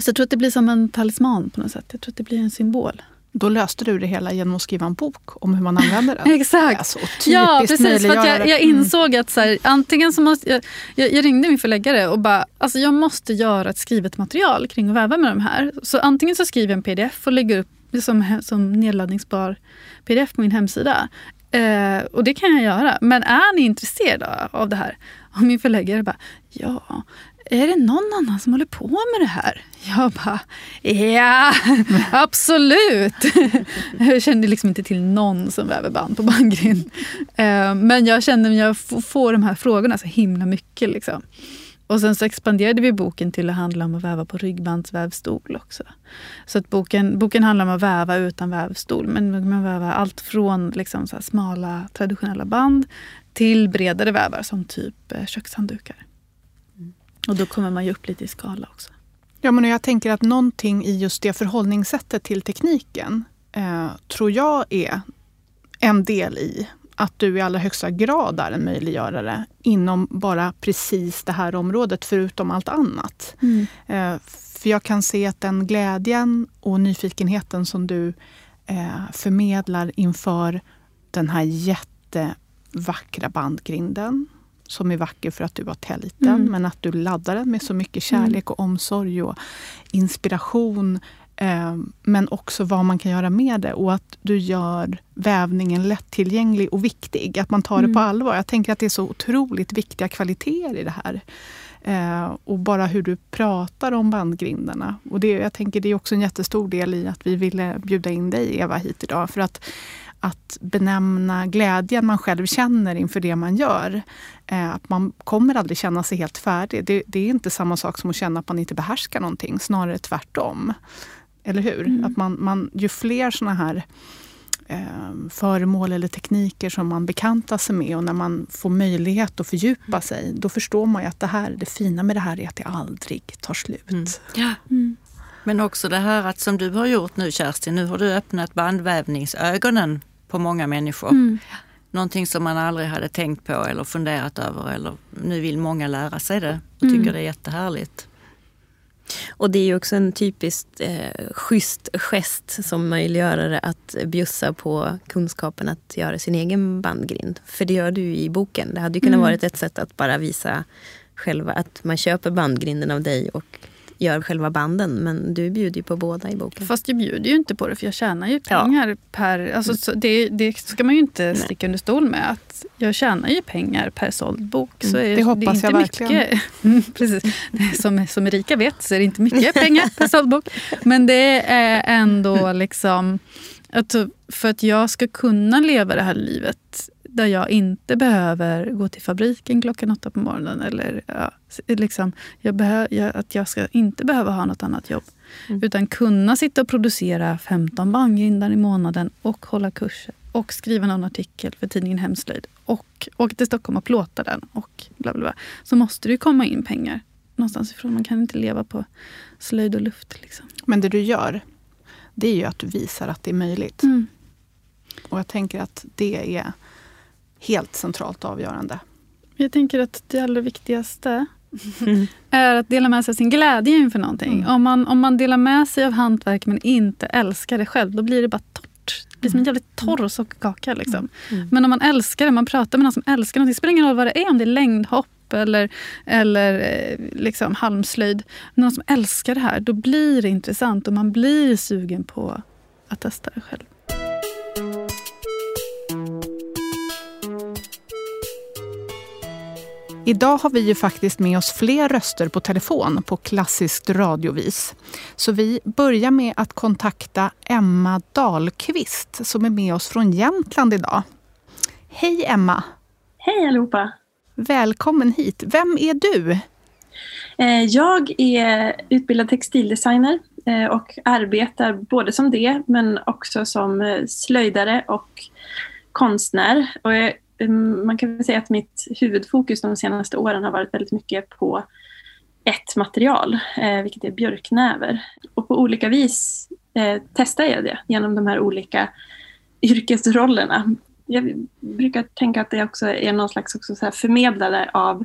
Så jag tror att det blir som en talisman på något sätt. Jag tror att det blir en symbol. Då löste du det hela genom att skriva en bok om hur man använder den. Exakt. Alltså, Ja, precis. För jag, jag Mm. insåg att så här, antingen så måste jag, jag, jag ringde min förläggare och bara, alltså jag måste göra ett skrivet material kring att väva med de här. Så antingen så skriver jag en pdf och lägger upp som, som nedladdningsbar pdf på min hemsida. Eh, och det kan jag göra. Men är ni intresserade av det här? Och min förläggare bara, ja, är det någon annan som håller på med det här? Jag bara, ja, absolut. Jag kände liksom inte till någon som väver band på bandgrind. Eh, men jag kände att jag får de här frågorna så himla mycket. Liksom. Och sen så expanderade vi boken till att handla om att väva på ryggbandsvävstol också. Så att boken, boken handlar om att väva utan vävstol. Men man väver allt från liksom så smala traditionella band till bredare vävar som typ eh, kökshanddukar. Och då kommer man ju upp lite i skala också. Ja, men jag tänker att någonting i just det förhållningssättet till tekniken eh, tror jag är en del i att du i allra högsta grad är en möjliggörare inom bara precis det här området, förutom allt annat. Mm. Eh, för jag kan se att den glädjen och nyfikenheten som du eh, förmedlar inför den här jättevackra bandgrinden som är vacker för att du var tälten, mm. men att du laddar den med så mycket kärlek och omsorg och inspiration Eh, men också vad man kan göra med det och att du gör vävningen lättillgänglig och viktig. Att man tar mm. det på mm. allvar. Jag tänker att det är så otroligt viktiga kvaliteter i det här. Eh, och bara hur du pratar om bandgrindarna. Och det, jag tänker det är också en jättestor del i att vi ville bjuda in dig Eva hit idag. För att, att benämna glädjen man själv känner inför det man gör. Eh, att man kommer aldrig känna sig helt färdig. Det, det, är inte samma sak som att känna att man inte behärskar någonting, snarare tvärtom. Eller hur? Mm. Att man, man, ju fler såna här eh, föremål eller tekniker som man bekantar sig med och när man får möjlighet att fördjupa mm. sig, då förstår man ju att det, här, det fina med det här är att det aldrig tar slut. Mm. Ja. Mm. Men också det här att som du har gjort nu Kerstin, nu har du öppnat bandvävningsögonen på många människor. Mm. Någonting som man aldrig hade tänkt på eller funderat över eller nu vill många lära sig det och tycker mm. det är jättehärligt. Och det är ju också en typiskt eh, schysst gest som möjliggörare att bjussa på kunskapen att göra sin egen bandgrind. För det gör du i boken. Det hade ju kunnat mm. vara ett sätt att bara visa själva att man köper bandgrinden av dig och gör själva banden. Men du bjuder ju på båda i boken. Fast jag bjuder ju inte på det för jag tjänar ju pengar ja. per... Alltså, det, det, ska man ju inte Nej. sticka under stol med. Att jag tjänar ju pengar per såld bok. Så mm, det hoppas det jag verkligen. Mycket, mm, precis. Som, som Erika vet så är det inte mycket pengar per såld bok. Men det är ändå liksom... Att för att jag ska kunna leva det här livet där jag inte behöver gå till fabriken klockan åtta på morgonen. Eller ja, liksom, jag behö, jag, att jag ska inte behöva ha något annat jobb. Mm. Utan kunna sitta och producera 15 bandgrindar i månaden och hålla kurser och skriva någon artikel för tidningen Hemslöjd och åka till Stockholm och plåta den och bla bla bla. Så måste det komma in pengar någonstans ifrån. Man kan inte leva på slöjd och luft. Liksom. Men det du gör, det är ju att du visar att det är möjligt. Mm. Och jag tänker att det är helt centralt avgörande. Jag tänker att det allra viktigaste mm. är att dela med sig av sin glädje inför någonting. Mm. Om, man, om man delar med sig av hantverk men inte älskar det själv, då blir det bara torrt. Det blir som en jävligt torr sockerkaka. Liksom. Mm. mm. Men om man älskar det, man pratar med någon som älskar någonting, det spelar ingen roll vad det är, om det är längdhopp eller, eller eh, liksom halmslöjd. Någon som älskar det här, då blir det intressant och man blir sugen på att testa det själv. Idag har vi ju faktiskt med oss fler röster på telefon på klassiskt radiovis. Så vi börjar med att kontakta Emma Dahlqvist som är med oss från Jämtland idag. Hej Emma! Hej allihopa! Välkommen hit. Vem är du? Eh, jag är utbildad textildesigner eh, och arbetar både som det men också som eh, slöjdare och konstnär. Och jag Ehm, man kan väl säga att mitt huvudfokus de senaste åren har varit väldigt mycket på ett material, eh, vilket är björknäver. Och på olika vis eh, testar jag det genom de här olika yrkesrollerna. Jag brukar tänka att det också är någon slags också så förmedlare av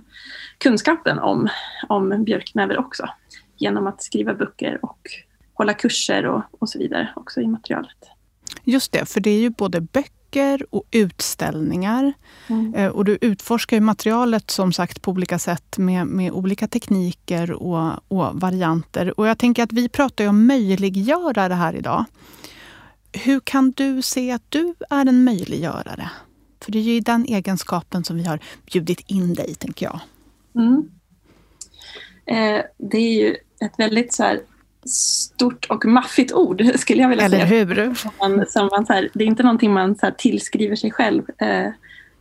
kunskapen om, om björknäver också. Genom att skriva böcker och hålla kurser och, och så vidare också i materialet. Just det, för det är ju både böcker böcker och utställningar. Mm. Eh, och du utforskar materialet som sagt på olika sätt med, med olika tekniker och, och, varianter. Och jag tänker att vi pratar ju om möjliggörare här idag. Hur kan du se att du är en möjliggörare? För det är ju den egenskapen som vi har bjudit in dig, tänker jag. Mm. Eh, det är ju ett väldigt så här, stort och maffigt ord, skulle jag vilja Eller säga. hur? Som man, som man, så här, det är inte någonting man så tillskriver sig själv. Eh,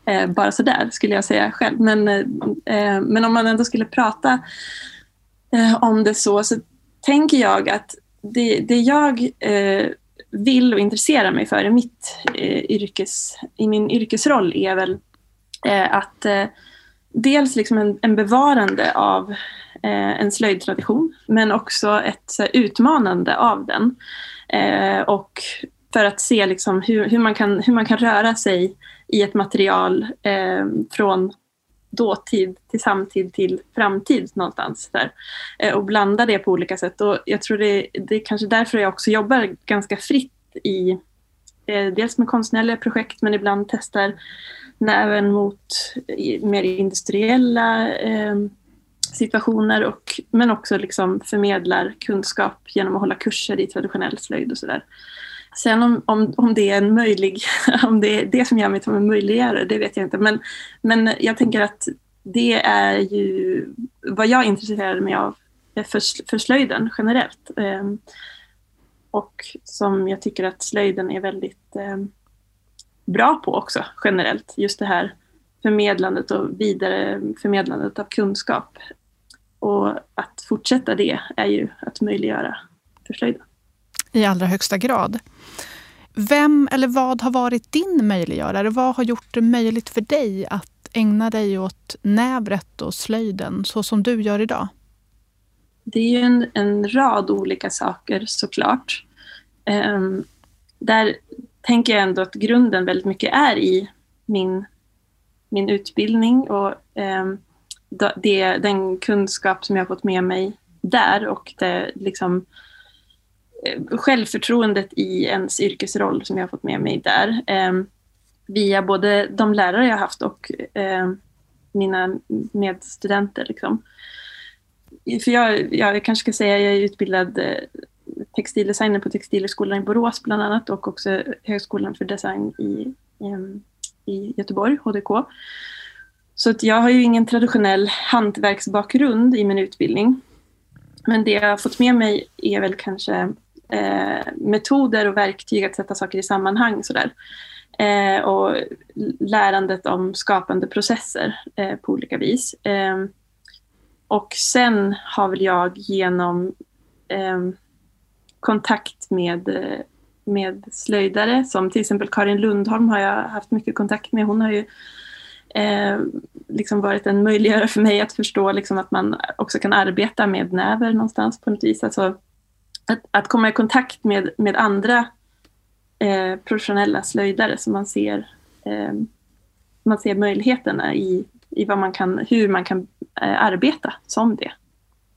eh, bara sådär, skulle jag säga själv. Men, eh, eh, men om man ändå skulle prata eh, om det så, så tänker jag att det, det jag eh, vill och intresserar mig för i, mitt, yrkes, i min yrkesroll är väl att dels liksom en, en bevarande av Eh, en slöjdtradition men också ett så här, utmanande av den. Eh, och för att se liksom hur, hur, man kan, hur man kan röra sig i ett material eh, från dåtid till samtid till framtid någonstans. Där. Eh, och blanda det på olika sätt. Och jag tror det, det är kanske därför jag också jobbar ganska fritt i eh, dels med konstnärliga projekt men ibland testar näven mot mer industriella eh, situationer och, men också liksom förmedlar kunskap genom att hålla kurser i traditionell slöjd och sådär. Sen om, om, om det är en möjlig, om det är det som gör mig till en möjliggörare, det vet jag inte. Men, men jag tänker att det är ju vad jag intresserar mig av för, för slöjden generellt. Ehm, och som jag tycker att slöjden är väldigt ehm, bra på också generellt. Just det här förmedlandet och vidare förmedlandet av kunskap. Och att fortsätta det är ju att möjliggöra för slöjden. I allra högsta grad. Vem eller vad har varit din möjliggörare? Vad har gjort det möjligt för dig att ägna dig åt nävret och slöjden så som du gör idag? Det är ju en, en rad olika saker såklart. Um, där tänker jag ändå att grunden väldigt mycket är i min, min utbildning och ehm, det, den kunskap som jag har fått med mig där och det liksom eh, självförtroendet i ens yrkesroll som jag har fått med mig där. Eh, via både de lärare jag haft och eh, mina medstudenter. Liksom. För jag, jag kanske ska säga, jag är utbildad eh, textildesigner på Textilhögskolan i Borås bland annat och också Högskolan för design i, i i Göteborg, HDK. Så att jag har ju ingen traditionell hantverksbakgrund i min utbildning. Men det jag har fått med mig är väl kanske eh, metoder och verktyg att sätta saker i sammanhang. Sådär. Eh, och lärandet om skapande processer eh, på olika vis. Eh, och sen har väl jag genom eh, kontakt med, eh, med slöjdare som till exempel Karin Lundholm har jag haft mycket kontakt med. Hon har ju eh, liksom varit en möjliggörare för mig att förstå liksom att man också kan arbeta med näver någonstans på något vis. Alltså, att, att komma i kontakt med, med andra eh, professionella slöjdare så man ser, eh, man ser möjligheterna i, i vad man kan, hur man kan eh, arbeta som det.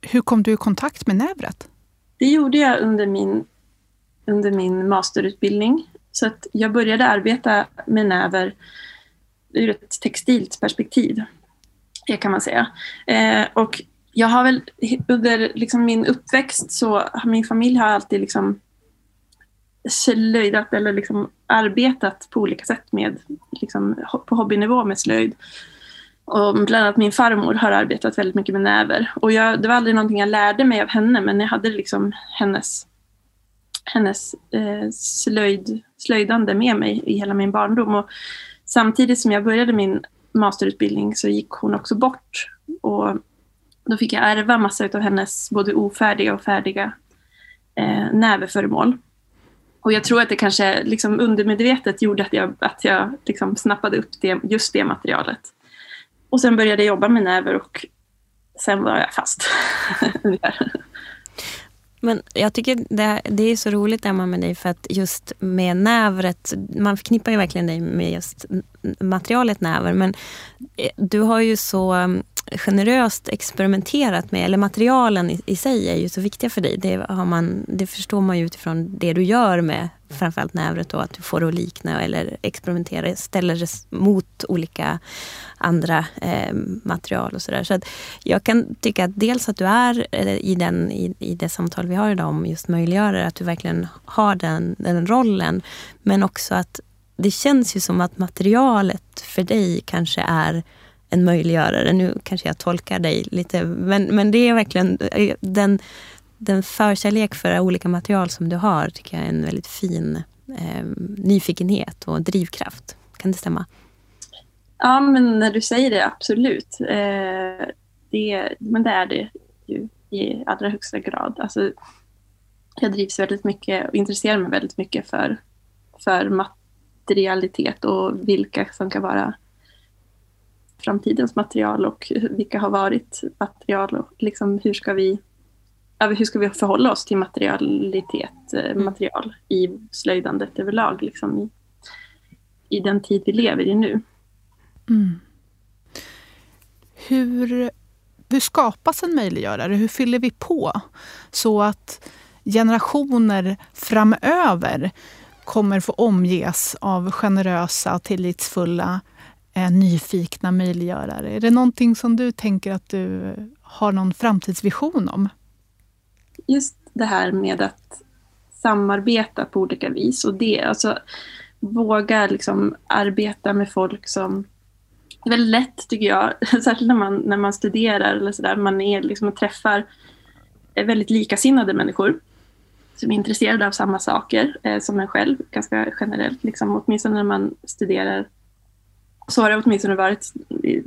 Hur kom du i kontakt med nävret? Det gjorde jag under min, under min masterutbildning. Så att jag började arbeta med näver ur ett textilt perspektiv, det kan man säga. Eh, och jag har väl under liksom min uppväxt så har min familj har alltid liksom slöjdat eller liksom arbetat på olika sätt med, liksom, på hobbynivå med slöjd. Och bland annat min farmor har arbetat väldigt mycket med näver. Och jag, det var aldrig någonting jag lärde mig av henne men jag hade liksom hennes, hennes eh, slöjd, slöjdande med mig i hela min barndom. Och samtidigt som jag började min masterutbildning så gick hon också bort. Och då fick jag ärva massa av hennes både ofärdiga och färdiga eh, näverföremål. Och jag tror att det kanske liksom undermedvetet gjorde att jag, att jag liksom snappade upp det, just det materialet. Och sen började jag jobba med näver och sen var jag fast. Men jag tycker det, det är så roligt Emma med dig för att just med nävret, man förknippar ju verkligen dig med just materialet näver men eh, du har ju så mm, generöst experimenterat med, eller materialen i, i sig är ju så viktiga för dig. Det, har man, det förstår man ju utifrån det du gör med framförallt nävret och att du får det att likna eller experimentera, ställer det mot olika andra eh, material och sådär. Så jag kan tycka att dels att du är eh, i, den, i, i det samtal vi har idag om just möjliggörare, att du verkligen har den, den rollen. Men också att det känns ju som att materialet för dig kanske är en möjliggörare. Nu kanske jag tolkar dig lite, men, men det är verkligen eh, den, den förkärlek för olika material som du har tycker jag är en väldigt fin eh, nyfikenhet och drivkraft. Kan det stämma? Ja, men när du säger det, absolut. Eh, det, men det är det ju i allra högsta grad. Alltså, jag drivs väldigt mycket och intresserar mig väldigt mycket för, för materialitet och vilka som kan vara framtidens material och vilka har varit material och liksom hur ska vi hur ska vi förhålla oss till materialitet, eh, mm. material i slöjdandet överlag liksom i, i den tid vi lever i nu. Mm. Hur, hur skapas en möjliggörare? Hur fyller vi på så att generationer framöver kommer få omges av generösa, tillitsfulla, eh, nyfikna möjliggörare? Är det någonting som du tänker att du har någon framtidsvision om? Just det här med att samarbeta på olika vis och det, alltså våga liksom arbeta med folk som det är väldigt lätt tycker jag, särskilt när man, när man studerar eller sådär, man är liksom och träffar eh, väldigt likasinnade människor som är intresserade av samma saker eh, som en själv, ganska generellt. Liksom, åtminstone när man studerar. Så har det åtminstone varit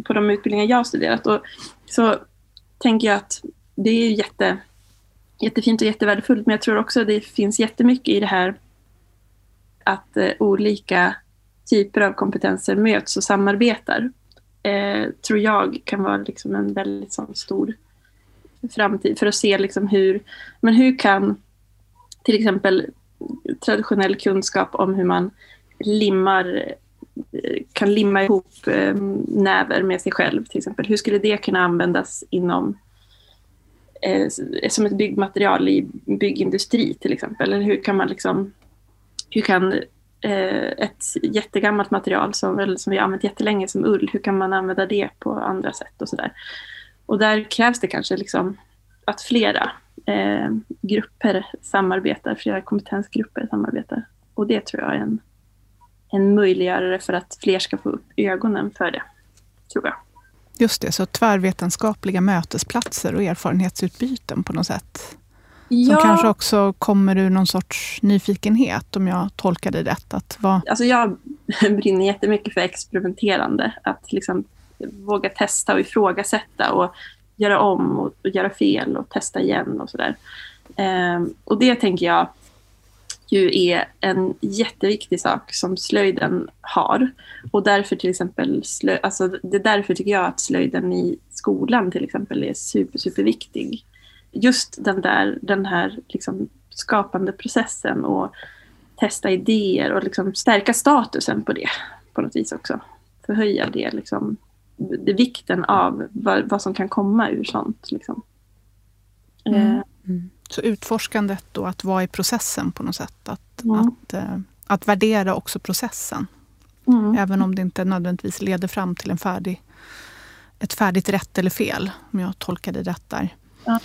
på de utbildningar jag har studerat. Och så tänker jag att det är jätte, jättefint och jättevärdefullt, men jag tror också att det finns jättemycket i det här att eh, olika typer av kompetenser möts och samarbetar. Eh, tror jag kan vara liksom en väldigt sån stor framtid för att se liksom hur, men hur kan till exempel traditionell kunskap om hur man limmar eh, kan limma ihop eh, näver med sig själv till exempel. Hur skulle det kunna användas inom eh, som ett byggmaterial i byggindustri till exempel? Eller hur kan man liksom hur kan Eh, ett jättegammalt material som, som vi har använt jättelänge som ull, hur kan man använda det på andra sätt och sådär. Och där krävs det kanske liksom att flera eh, grupper samarbetar, flera kompetensgrupper samarbetar. Och det tror jag är en, en möjliggörare för att fler ska få upp ögonen för det, tror jag. Just det, så tvärvetenskapliga mötesplatser och erfarenhetsutbyten på något sätt. Ja. Som kanske också kommer ur någon sorts nyfikenhet, om jag tolkar dig rätt. Att vad... alltså jag brinner jättemycket för experimenterande. Att liksom våga testa och ifrågasätta och göra om och, och göra fel och testa igen och sådär. Um, och det tänker jag ju är en jätteviktig sak som slöjden har. Och därför till exempel, slö, alltså det är därför tycker jag att slöjden i skolan till exempel är super, superviktig. Just den där, den här liksom skapande processen och testa idéer och liksom stärka statusen på det på något vis också. Förhöja det liksom det, vikten av vad, vad, som kan komma ur sånt. Liksom. Mm. Eh. Mm. Så utforskandet då, att vara i processen på något sätt. Att, mm. att, äh, att värdera också processen. Mm. Även om det inte nödvändigtvis leder fram till en färdig, ett färdigt rätt eller fel, om jag tolkar det rätt där.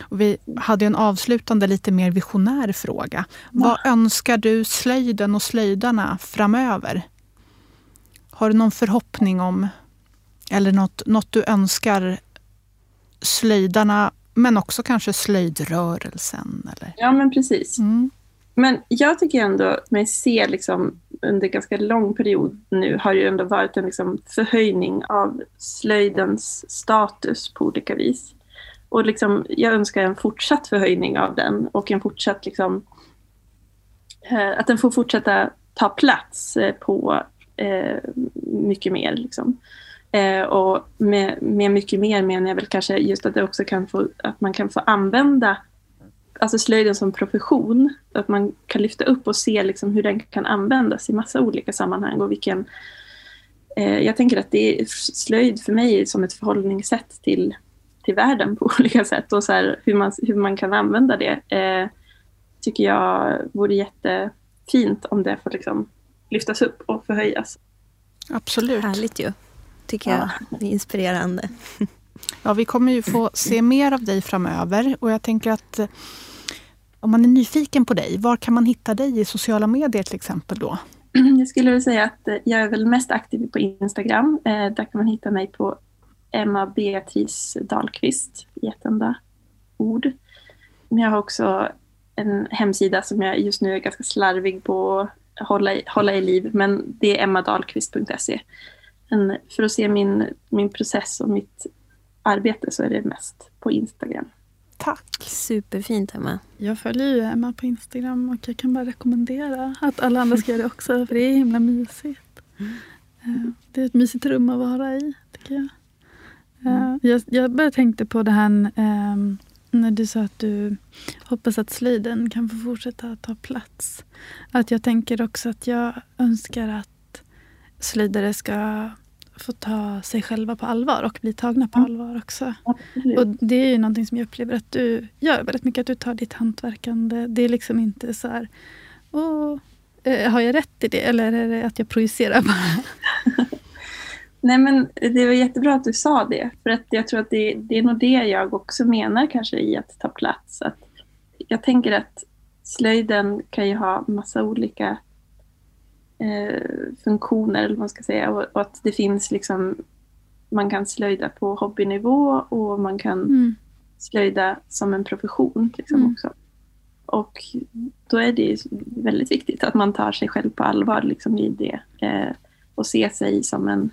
Och vi hade en avslutande, lite mer visionär fråga. Vad önskar du slöjden och slöjdarna framöver? Har du någon förhoppning om eller något, något du önskar slöjdarna, men också kanske slöjdrörelsen? Eller? Ja, men precis. Mm. Men jag tycker ändå, mig se liksom, under ganska lång period nu, har ju ändå varit en liksom, förhöjning av slöjdens status på olika vis. Och liksom, jag önskar en fortsatt förhöjning av den och en fortsatt, liksom, eh, att den får fortsätta ta plats eh, på eh, mycket mer. Liksom. Eh, och med, med mycket mer menar jag väl kanske just att, det också kan få, att man kan få använda alltså slöjden som profession. Att man kan lyfta upp och se liksom hur den kan användas i massa olika sammanhang. Och vilken, eh, jag tänker att det är slöjd för mig som ett förhållningssätt till, till världen på olika sätt. Och så här, hur, man, hur man kan använda det eh, tycker jag vore jättefint om det får liksom lyftas upp och förhöjas. Absolut. Härligt ju tycker jag. Ja. Inspirerande. Ja, vi kommer ju få se mer av dig framöver och jag tänker att eh, om man är nyfiken på dig, var kan man hitta dig i sociala medier till exempel då? jag skulle vilja säga att jag är väl mest aktiv på Instagram. Där kan man hitta mig på Emma Beatrice Dahlqvist i ett enda ord. Men jag har också en hemsida som jag just nu är ganska slarvig på att hålla i, hålla i liv, men det är emmadalqvist.se. Men för att se min, min process och mitt arbete så är det mest på Instagram. Tack! Superfint Emma. Jag följer ju Emma på Instagram och jag kan bara rekommendera att alla andra ska göra det också för det är himla mysigt. Mm. Det är ett mysigt rum att vara i tycker jag. Mm. Jag, jag bara tänkte på det här um, när du sa att du hoppas att slöjden kan få fortsätta att ta plats. Att jag tänker också att jag önskar att slöjdare ska få ta sig själva på allvar och bli tagna på allvar också. Absolut. Och Det är ju någonting som jag upplever att du gör väldigt mycket. Att du tar ditt hantverkande. Det är liksom inte så här... Åh, eh, har jag rätt i det eller är det att jag projicerar bara? Nej men det var jättebra att du sa det. För att jag tror att det, det är nog det jag också menar kanske i att ta plats. Att jag tänker att slöjden kan ju ha massa olika eh, funktioner, eller vad man ska säga. Och, och, att det finns liksom, man kan slöjda på hobbynivå och man kan mm. slöjda som en profession liksom mm. också. Och då är det väldigt viktigt att man tar sig själv på allvar liksom i det eh, och ser sig som en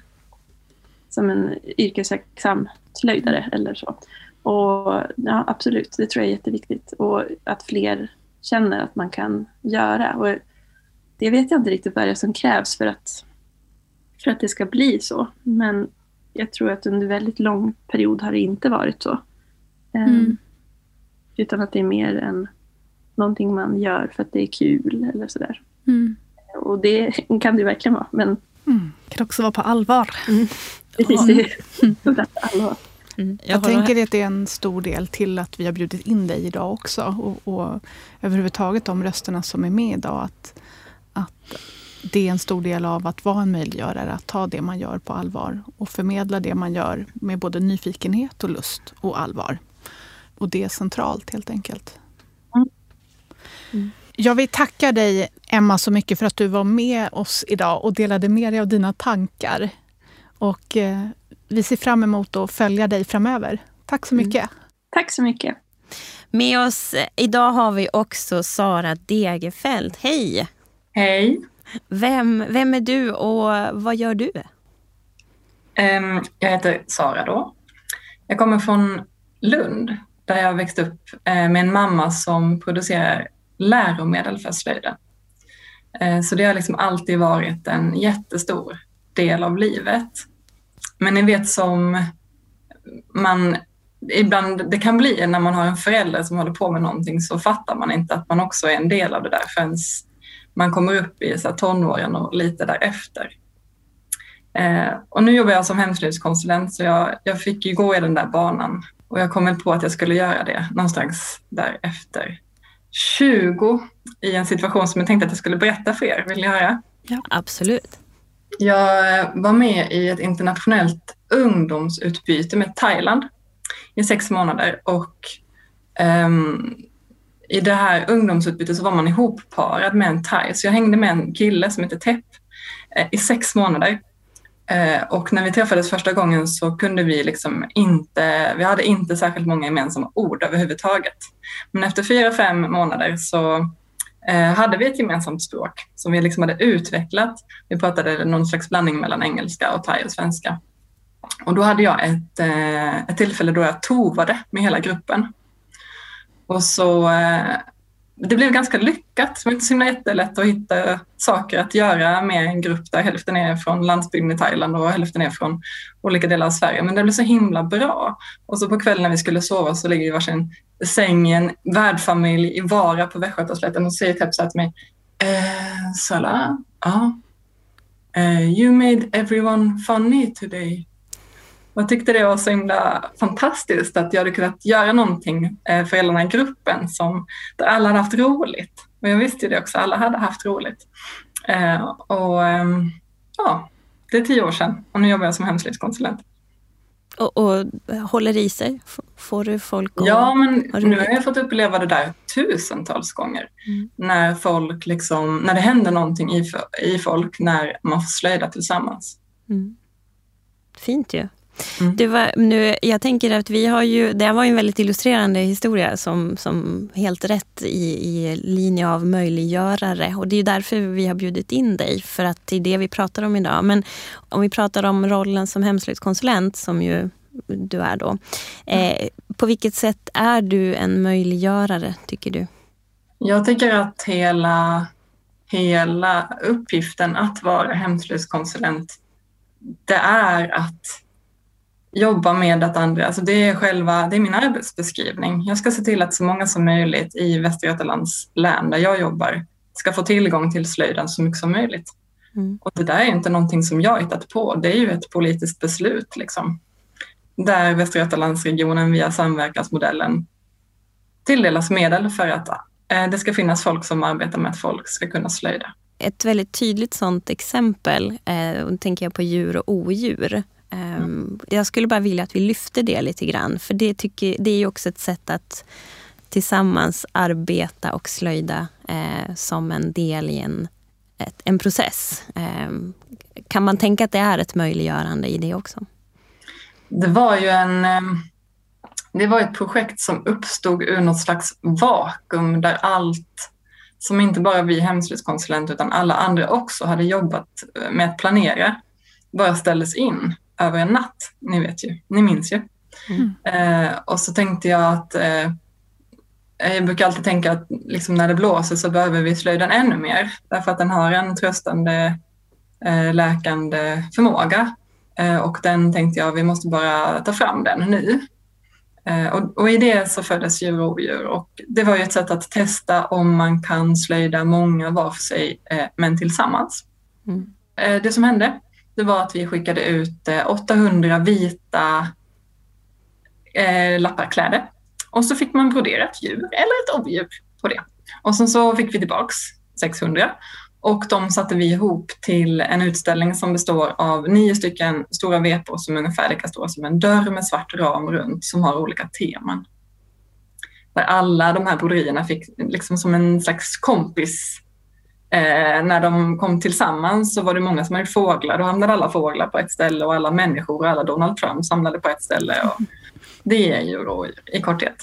som en yrkesverksam slöjdare mm. eller så. Och ja, absolut, det tror jag är jätteviktigt. Och att fler känner att man kan göra. Och det vet jag inte riktigt vad det är som krävs för att, för att det ska bli så. Men jag tror att under väldigt lång period har det inte varit så. Ehm, mm. utan att det är mer än någonting man gör för att det är kul eller sådär. Mm. Och det kan det verkligen vara. Men... Mm. Det kan också vara på allvar. Precis, det. Mm. Jag, jag tänker att det är en stor del till att vi har bjudit in dig idag också. Och, och överhuvudtaget de rösterna som är med idag. Att, att det är en stor del av att vara en möjliggörare. Att ta det man gör på allvar och förmedla det man gör med både nyfikenhet och lust och allvar. Och det är centralt helt enkelt. Mm. Mm. Jag vill tacka dig, Emma, så mycket för att du var med oss idag och delade med dig av dina tankar. Och eh, vi ser fram emot att följa dig framöver. Tack så mm. mycket. Mm. Tack så mycket. Med oss eh, idag har vi också Sara Degerfeld. Hej! Hej! Vem, vem är du och vad gör du? Um, jag heter Sara då. Jag kommer från Lund där jag växte upp eh, med en mamma som producerar läromedel för slöjden. Så det har liksom alltid varit en jättestor del av livet. Men ni vet som man ibland det kan bli när man har en förälder som håller på med någonting så fattar man inte att man också är en del av det där förrän man kommer upp i så tonåren och lite därefter. Eh, och nu jobbar jag som hemslöjdskonsulent så jag, jag fick ju gå i den där banan och jag kom på att jag skulle göra det någonstans därefter. 20 i en situation som jag tänkte att jag skulle berätta för er. Vill ni höra? Ja, absolut. Jag var med i ett internationellt ungdomsutbyte med Thailand i sex månader och um, i det här ungdomsutbytet så var man ihopparad med en thai. Så jag hängde med en kille som heter Tepp eh, i sex månader. Eh, och när vi träffades första gången så kunde vi liksom inte, vi hade inte särskilt många gemensamma ord överhuvudtaget. Men efter fyra, fem månader så Eh, hade vi ett gemensamt språk som vi liksom hade utvecklat. Vi pratade någon slags blandning mellan engelska och thai och svenska. Och då hade jag ett, eh, ett tillfälle då jag tovade med hela gruppen. Och så eh, det blev ganska lyckat. Det var inte så himla jättelätt att hitta saker att göra med en grupp där hälften är från landsbygden i Thailand och hälften är från olika delar av Sverige. Men det blev så himla bra. Och så på kvällen när vi skulle sova så ligger vi i varsin säng i en värdfamilj i Vara på Västgötaslätten och säger Tepsa till mig. Eh, Sala, ja. Uh, you made everyone funny today. Jag tyckte det var så himla fantastiskt att jag hade kunnat göra någonting eh, för hela den här gruppen som, där alla hade haft roligt. Och jag visste ju det också, alla hade haft roligt. Eh, och ehm, ja, det är tio år sedan och nu jobbar jag som hemslöjdskonsulent. Och, och håller i sig? Får du folk att... Ja, men nu har jag fått uppleva det där tusentals gånger. Mm. När, folk liksom, när det händer någonting i, i folk när man får slöjda tillsammans. Mm. Fint ju. Mm. Det var, nu, jag tänker att vi har ju, det var ju en väldigt illustrerande historia som, som helt rätt i, i linje av möjliggörare. Och det är därför vi har bjudit in dig, för att det är det vi pratar om idag. Men om vi pratar om rollen som hemslöjdskonsulent, som ju du är då. Eh, på vilket sätt är du en möjliggörare, tycker du? Jag tycker att hela, hela uppgiften att vara hemslöjdskonsulent, det är att jobba med att andra, alltså det är själva, det är min arbetsbeskrivning. Jag ska se till att så många som möjligt i Västra Götalands län där jag jobbar ska få tillgång till slöjden så mycket som möjligt. Mm. Och det där är inte någonting som jag hittat på, det är ju ett politiskt beslut liksom. Där Västra Götalandsregionen via samverkansmodellen tilldelas medel för att eh, det ska finnas folk som arbetar med att folk ska kunna slöjda. Ett väldigt tydligt sådant exempel, eh, tänker jag på djur och odjur. Mm. Jag skulle bara vilja att vi lyfter det lite grann. För det, tycker, det är ju också ett sätt att tillsammans arbeta och slöjda eh, som en del i en, ett, en process. Eh, kan man tänka att det är ett möjliggörande i det också? Det var ju en, ehm, det var ett projekt som uppstod ur något slags vakuum där allt som inte bara vi hemslöjdskonsulenter utan alla andra också hade jobbat med att planera bara ställdes in över en natt. Ni vet ju, ni minns ju. Mm. Eh, och så tänkte jag att eh, jag brukar alltid tänka att liksom när det blåser så behöver vi slöjden ännu mer därför att den har en tröstande, eh, läkande förmåga. Eh, och den tänkte jag, vi måste bara ta fram den nu. Eh, och, och, i det så föddes djur och odjur och det var ju ett sätt att testa om man kan slöjda många var för sig eh, men tillsammans. Mm. det som hände det var att vi skickade ut eh, 800 vita eh, lappar kläder. Och så fick man brodera ett djur eller ett odjur på det. Och sen så fick vi tillbaks 600 och de satte vi ihop till en utställning som består av nio stycken stora vepor som är ungefär lika stora som en dörr med svart ram runt som har olika teman. Där alla de här broderierna fick liksom som en slags kompis Eh, när de kom tillsammans så var det många som hade fåglar. Då hamnade alla fåglar på ett ställe och alla människor och alla Donald Trump samlade på ett ställe. Och det är ju då i korthet.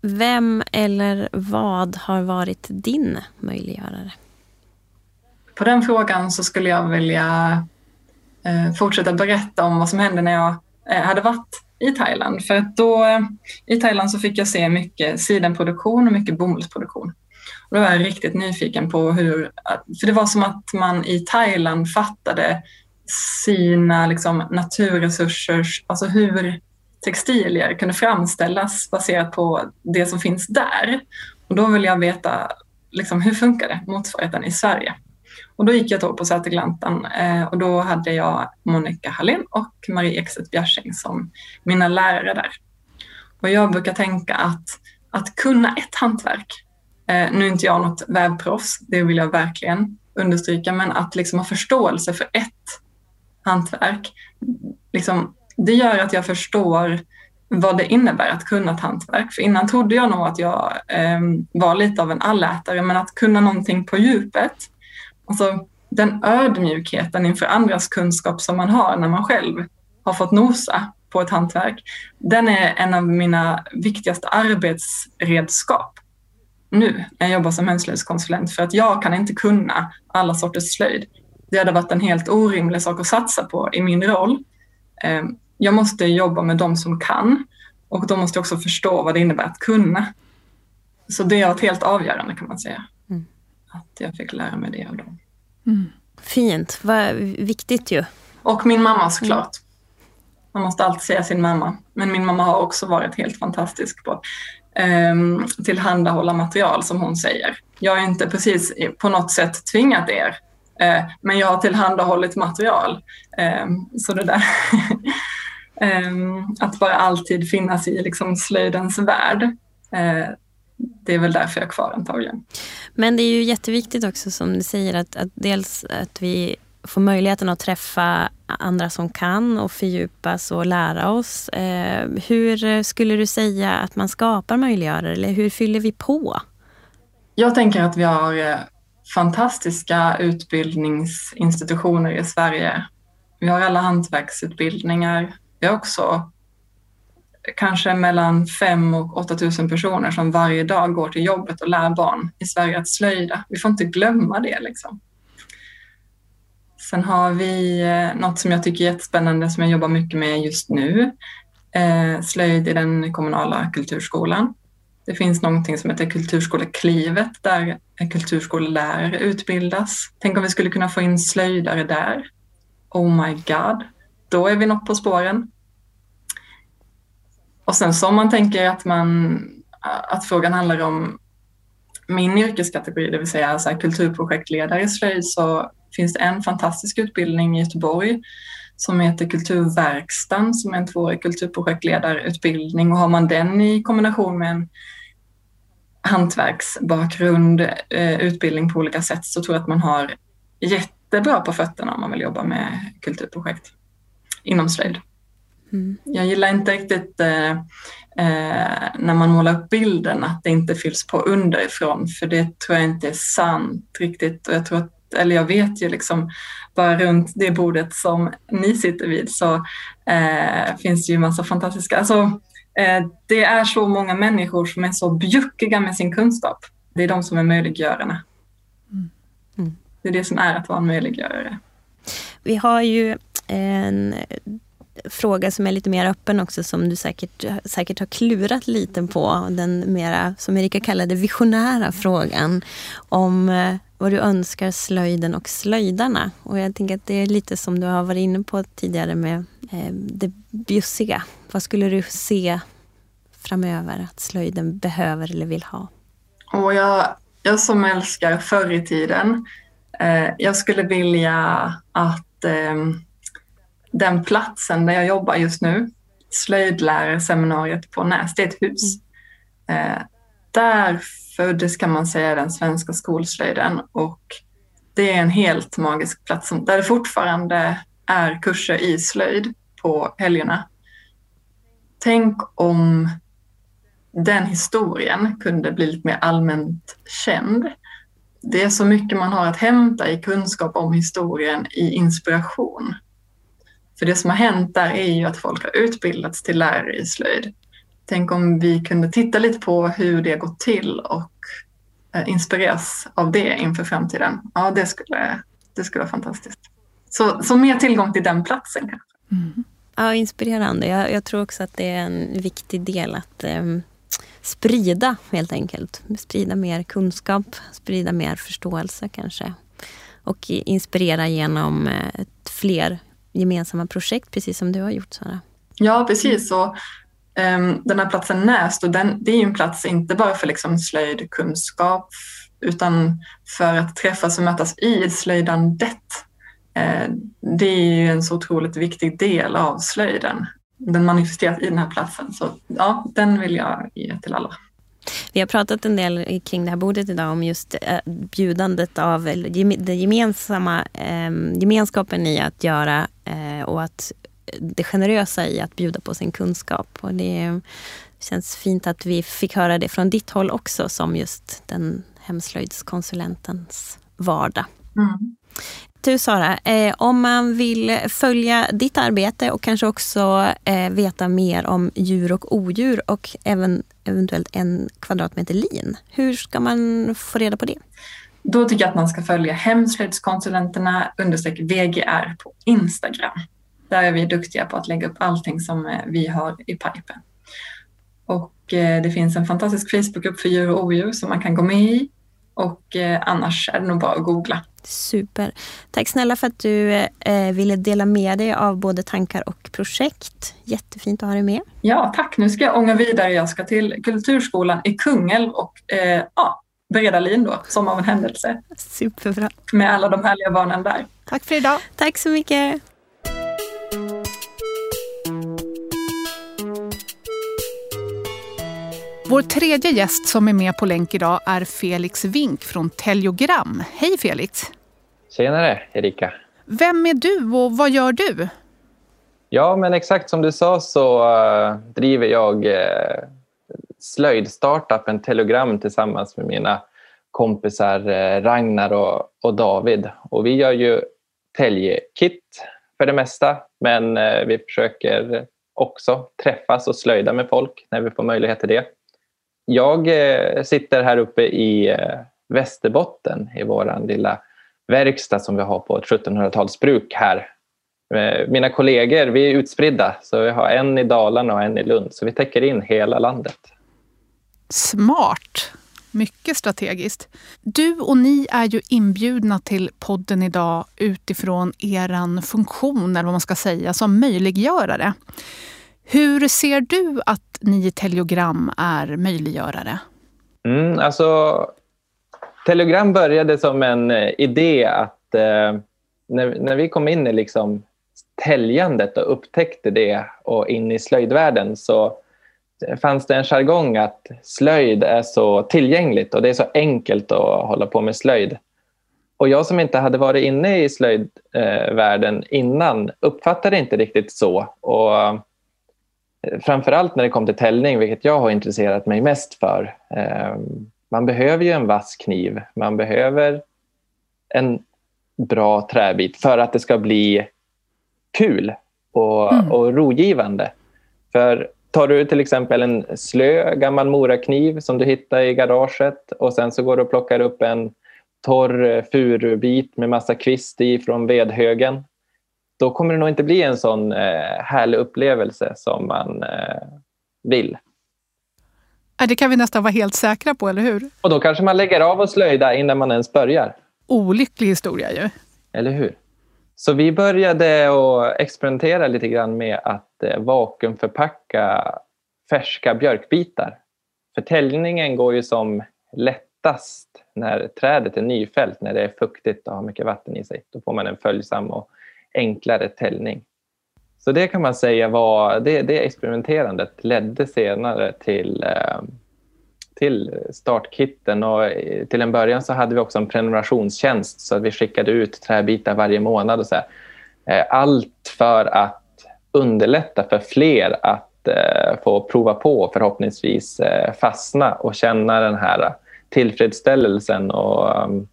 Vem eller vad har varit din möjliggörare? På den frågan så skulle jag vilja eh, fortsätta berätta om vad som hände när jag eh, hade varit i Thailand. För då, i Thailand så fick jag se mycket sidenproduktion och mycket bomullsproduktion. Och då var jag riktigt nyfiken på hur, för det var som att man i Thailand fattade sina liksom, naturresurser, alltså hur textilier kunde framställas baserat på det som finns där. Och då vill jag veta liksom, hur funkar det, motsvarigheten i Sverige. Och då gick jag då på Sätergläntan eh, och då hade jag Monica Hallin och Marie Ekstedt Bjärsing som mina lärare där. Och jag brukar tänka att, att kunna ett hantverk Eh, nu är inte jag något vävproffs, det vill jag verkligen understryka, men att liksom ha förståelse för ett hantverk, liksom, det gör att jag förstår vad det innebär att kunna ett hantverk. För innan trodde jag nog att jag eh, var lite av en allätare, men att kunna någonting på djupet, alltså den ödmjukheten inför andras kunskap som man har när man själv har fått nosa på ett hantverk, den är en av mina viktigaste arbetsredskap nu när jag jobbar som hemslöjdskonsulent för att jag kan inte kunna alla sorters slöjd. Det hade varit en helt orimlig sak att satsa på i min roll. Ehm, jag måste jobba med de som kan och de måste också förstå vad det innebär att kunna. Så det har varit helt avgörande kan man säga. Mm. Att jag fick lära mig det av dem. Mm. Fint, vad viktigt ju. Och min mamma såklart. Mm. Man måste alltid säga sin mamma. Men min mamma har också varit helt fantastisk på eh, tillhandahålla material som hon säger. Jag har inte precis på något sätt tvingat er, eh, men jag har tillhandahållit material. Eh, så det där ehm, att bara alltid finnas i liksom slöjdens värld. Eh, det är väl därför jag är kvar antagligen. Men det är ju jätteviktigt också som du säger att, att dels att vi få möjligheten att träffa andra som kan och fördjupas och lära oss. Eh, hur skulle du säga att man skapar möjliggörare eller hur fyller vi på? Jag tänker att vi har eh, fantastiska utbildningsinstitutioner i Sverige. Vi har alla hantverksutbildningar. Vi har också kanske mellan 5 och 8 000 personer som varje dag går till jobbet och lär barn i Sverige att slöjda. Vi får inte glömma det. Liksom. Sen har vi eh, något som jag tycker är jättespännande som jag jobbar mycket med just nu. Eh, slöjd i den kommunala kulturskolan. Det finns någonting som heter Kulturskoleklivet där kulturskolelärare utbildas. Tänk om vi skulle kunna få in slöjdare där. Oh my god, då är vi något på spåren. Och sen så om man tänker att, man, att frågan handlar om min yrkeskategori, det vill säga så kulturprojektledare i slöjd, så finns det en fantastisk utbildning i Göteborg som heter Kulturverkstan som är en tvåårig kulturprojektledarutbildning och har man den i kombination med en hantverksbakgrund, eh, utbildning på olika sätt så tror jag att man har jättebra på fötterna om man vill jobba med kulturprojekt inom slöjd. Mm. Jag gillar inte riktigt eh, eh, när man målar upp bilden att det inte fylls på underifrån för det tror jag inte är sant riktigt och jag tror att eller jag vet ju liksom bara runt det bordet som ni sitter vid så eh, finns det ju massa fantastiska, alltså eh, det är så många människor som är så bjuckiga med sin kunskap. Det är de som är möjliggörarna. Mm. Mm. Det är det som är att vara en möjliggörare. Vi har ju en fråga som är lite mer öppen också som du säkert, säkert har klurat lite på. Den mera, som Erika kallade, visionära frågan om eh, vad du önskar slöjden och slöjdarna. Och jag tänker att det är lite som du har varit inne på tidigare med eh, det bjussiga. Vad skulle du se framöver att slöjden behöver eller vill ha? Och jag, jag som älskar förr i tiden, eh, jag skulle vilja att eh, den platsen där jag jobbar just nu, slöjdlärarseminariet på Näs, det är ett hus. Mm. Eh, där föddes kan man säga den svenska skolslöjden och det är en helt magisk plats där det fortfarande är kurser i slöjd på helgerna. Tänk om den historien kunde bli lite mer allmänt känd. Det är så mycket man har att hämta i kunskap om historien i inspiration. För det som har hänt där är ju att folk har utbildats till lärare i slöjd. Tänk om vi kunde titta lite på hur det gått till och eh, inspireras av det inför framtiden. Ja, det skulle, det skulle vara fantastiskt. Så, så mer tillgång till den platsen kanske. Mm. Ja, inspirerande. Jag, jag, tror också att det är en viktig del att eh, sprida helt enkelt. Sprida mer kunskap, sprida mer förståelse kanske. Och inspirera genom eh, fler gemensamma projekt, precis som du har gjort Sara. Ja, precis. Och, Ehm, den här platsen Näst, och den, det är ju en plats inte bara för liksom slöjdkunskap utan för att träffas och mötas i slöjdandet. Ehm, det är ju en så otroligt viktig del av slöjden. Den manifesteras i den här platsen. Så ja, den vill jag ge till alla. Vi har pratat en del kring det här bordet idag om just eh, bjudandet av den gemensamma eh, gemenskapen i att göra eh, och att det generösa i att bjuda på sin kunskap. Och det känns fint att vi fick höra det från ditt håll också som just den hemslöjdskonsulentens vardag. Mm. Du Sara, eh, om man vill följa ditt arbete och kanske också eh, veta mer om djur och odjur och även eventuellt en kvadratmeter lin, hur ska man få reda på det? Då tycker jag att man ska följa Hemslöjdskonsulenterna VGR på Instagram. Där är vi duktiga på att lägga upp allting som eh, vi har i pipen. Och eh, det finns en fantastisk Facebookgrupp för djur och odjur som man kan gå med i. Och eh, annars är det nog bara att googla. Super. Tack snälla för att du eh, ville dela med dig av både tankar och projekt. Jättefint att ha dig med. Ja, tack. Nu ska jag ånga vidare. Jag ska till Kulturskolan i Kungälv och eh, ja, bereda lin då, som av en händelse. Superbra. Med alla de härliga barnen där. Tack för idag. Tack så mycket. Vår tredje gäst som är med på länk idag är Felix Wink från Teliogram. Hej Felix! Tjenare Erika! Vem är du och vad gör du? Ja, men exakt som du sa så uh, driver jag uh, slöjdstartupen Telegram tillsammans med mina kompisar uh, Ragnar och, och, David. Och vi gör ju täljekit för det mesta, men uh, vi försöker också träffas och slöjda med folk när vi får möjlighet till det. Jag eh, sitter här uppe i eh, Västerbotten i vår lilla verkstad som vi har på ett 1700-talsbruk här. Eh, mina kollegor, vi är utspridda, så vi har en i Dalarna och en i Lund, så vi täcker in hela landet. Smart! Mycket strategiskt. Du och ni är ju inbjudna till podden idag utifrån er funktion, eller vad man ska säga, som möjliggörare. Hur ser du att ni i Telegram är möjliggörare? Mm, alltså, Telegram började som en eh, idé att eh, när, när vi kom in i liksom täljandet och upptäckte det och in i slöjdvärlden så fanns det en jargong att slöjd är så tillgängligt och det är så enkelt att hålla på med slöjd. Och jag som inte hade varit inne i slöjdvärlden innan uppfattade inte riktigt så. Och framförallt när det kom till täljning, vilket jag har intresserat mig mest för. Man behöver ju en vass kniv. Man behöver en bra träbit för att det ska bli kul och, mm. och rogivande. För tar du till exempel en slö gammal morakniv som du hittar i garaget och sen så går du och plockar upp en torr furubit med massa kvist i från vedhögen. Då kommer det nog inte bli en sån eh, härlig upplevelse som man eh, vill. Det kan vi nästan vara helt säkra på, eller hur? Och då kanske man lägger av och slöjda innan man ens börjar. Olycklig historia ju. Eller hur? Så vi började att experimentera lite grann med att eh, vakuumförpacka färska björkbitar. För täljningen går ju som lättast när trädet är nyfällt, när det är fuktigt och har mycket vatten i sig. Då får man en följsam och enklare täljning. Så det kan man säga var, det, det experimenterandet ledde senare till, eh, till startkitten och till en början så hade vi också en prenumerationstjänst så att vi skickade ut träbitar varje månad och så här. Eh, allt för att underlätta för fler att eh, få prova på och förhoppningsvis fastna och känna den här tillfredsställelsen och ehm,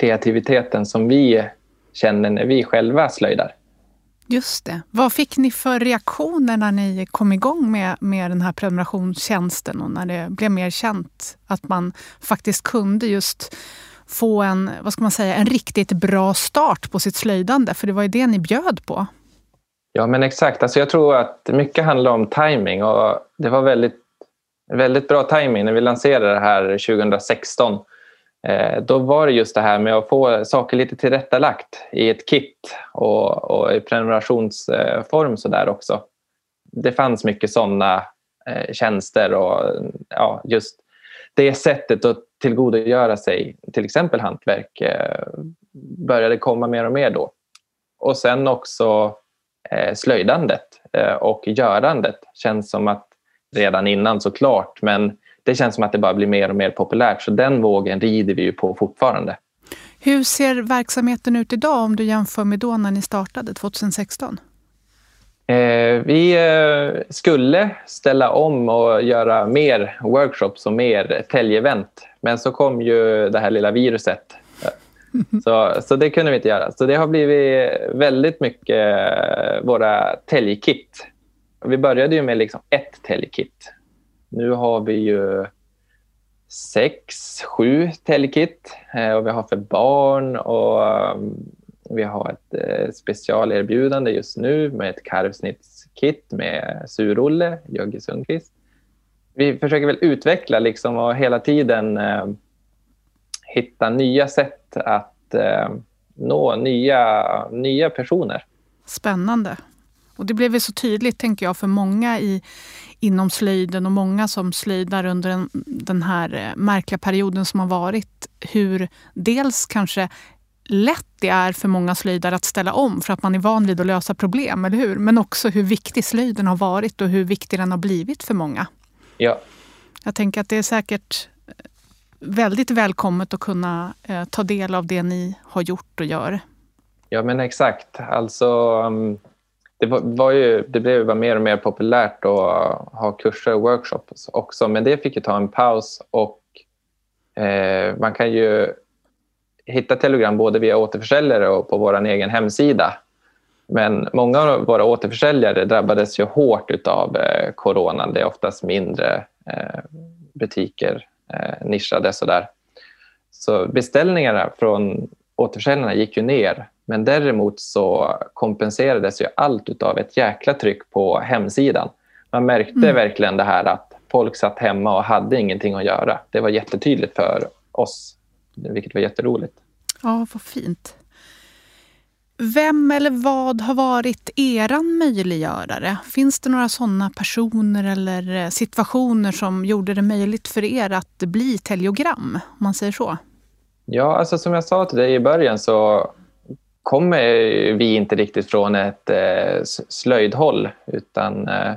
kreativiteten som vi känner när vi själva slöjdar. Just det. Vad fick ni för reaktioner när ni kom igång med, med den här prenumerationstjänsten och när det blev mer känt att man faktiskt kunde just få en, vad ska man säga, en riktigt bra start på sitt slöjdande? För det var ju det ni bjöd på. Ja, men exakt. Alltså jag tror att mycket handlar om timing och det var väldigt, väldigt bra timing när vi lanserade det här 2016 Eh, Eh, då var det just det här med att få saker lite tillrättalagt i ett kit och, och i prenumerationsform så där också. Det fanns mycket sådana eh, tjänster och ja, just det sättet att tillgodogöra sig till exempel hantverk eh, började komma mer och mer då. Och sen också eh, slöjdandet eh, och görandet känns som att redan innan såklart men det känns som att det bara blir mer och mer populärt. Så den vågen rider vi ju på fortfarande. Hur ser verksamheten ut idag om du jämför med då när ni startade 2016? Eh, vi eh, skulle ställa om och göra mer workshops och mer täljevent. Men så kom ju det här lilla viruset. Så, så det kunde vi inte göra. Så det har blivit väldigt mycket eh, våra täljkit. Vi började ju med liksom ett täljkit nu har vi ju sex, sju telekit eh, och vi har för barn och ehm, vi har ett eh, specialerbjudande just nu med ett karvsnittskit med Surolle, Jögge Sundqvist. Vi försöker väl utveckla liksom och hela tiden ehm, hitta nya sätt att ehm, nå nya, nya personer. Spännande. Och det blev ju så tydligt, tänker jag, för många i, inom slöjden och många som slöjdar under en, den här eh, märkliga perioden som har varit. Hur dels kanske lätt det är för många slöjdare att ställa om för att man är van vid att lösa problem, eller hur? Men också hur viktig slöjden har varit och hur viktig den har blivit för många. Ja. Jag tänker att det är säkert eh, väldigt välkommet att kunna eh, ta del av det ni har gjort och gör. Ja, men exakt. Alltså, um, det, var, var ju, det blev bara mer och mer populärt att ha kurser och workshops också, men det fick ju ta en paus och eh, man kan ju hitta Telegram både via återförsäljare och på vår egen hemsida. Men många av våra återförsäljare drabbades ju hårt av eh, coronan. Det är oftast mindre eh, butiker, eh, nischade sådär. Så beställningarna från återförsäljarna gick ju ner. Men däremot så kompenserades ju allt av ett jäkla tryck på hemsidan. Man märkte mm. verkligen det här att folk satt hemma och hade ingenting att göra. Det var jättetydligt för oss, vilket var jätteroligt. Ja, vad fint. Vem eller vad har varit eran möjliggörare? Finns det några sådana personer eller eh, situationer som gjorde det möjligt för er att bli teleogram, om man säger så? Ja, alltså som jag sa till dig i början så kommer vi inte riktigt från ett eh, slöjdhåll utan eh,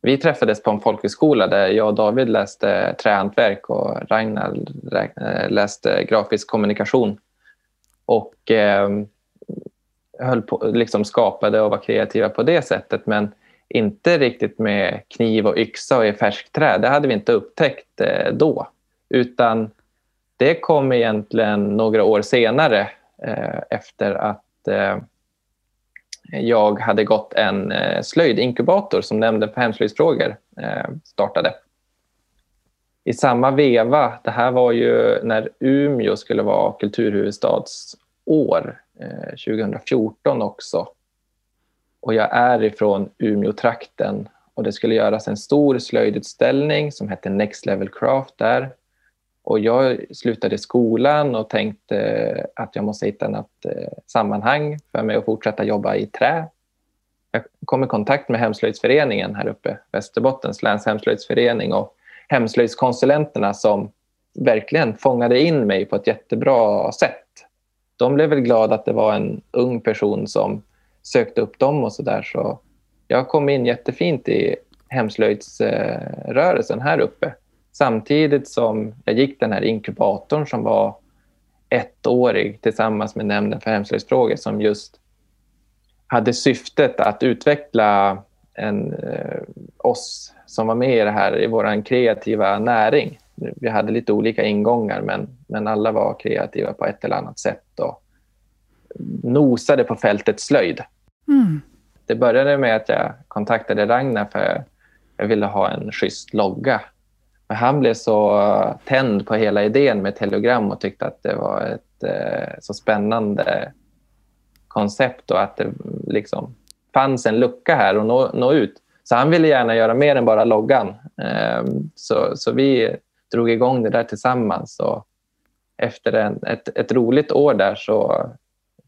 vi träffades på en folkhögskola där jag och David läste trähantverk och Ragnar eh, läste grafisk kommunikation. Och eh, höll på, liksom skapade och var kreativa på det sättet men inte riktigt med kniv och yxa och i färskt Det hade vi inte upptäckt då. Utan det kom egentligen några år senare Eh, efter att eh, jag hade gått en eh, slöjdinkubator som Nämnden för hemslöjdsfrågor eh, startade. I samma veva, det här var ju när Umeå skulle vara kulturhuvudstadsår 2014 eh, också. Och jag är ifrån Umeå-trakten och det skulle göras en stor slöjdutställning som hette Next Level Craft där. Och jag slutade skolan och tänkte att jag måste hitta något eh, sammanhang för mig att fortsätta jobba i trä. Jag kom i kontakt med Hemslöjdsföreningen här uppe, Västerbottens läns hemslöjdsförening och hemslöjdskonsulenterna som verkligen fångade in mig på ett jättebra sätt de blev väl glada att det var en ung person som sökte upp dem och så där. Så jag kom in jättefint i hemslöjdsrörelsen här uppe. Samtidigt som jag gick den här inkubatorn som var ettårig tillsammans med Nämnden för hemslöjdsfrågor som just hade syftet att utveckla en, eh, oss som var med i det här i vår kreativa näring vi hade lite olika ingångar men, men alla var kreativa på ett eller annat sätt och nosade på fältet slöjd. Mm. Det började med att jag kontaktade Ragnar för jag ville ha en schysst logga. Men han blev så eh, tänd på hela idén med telegram och tyckte att det var ett eh, så spännande koncept och att det liksom fanns en lucka här att nå, nå ut. Så han ville gärna göra mer än bara loggan. Eh, så, så vi drog igång det där tillsammans. Och efter en, ett, ett roligt år där så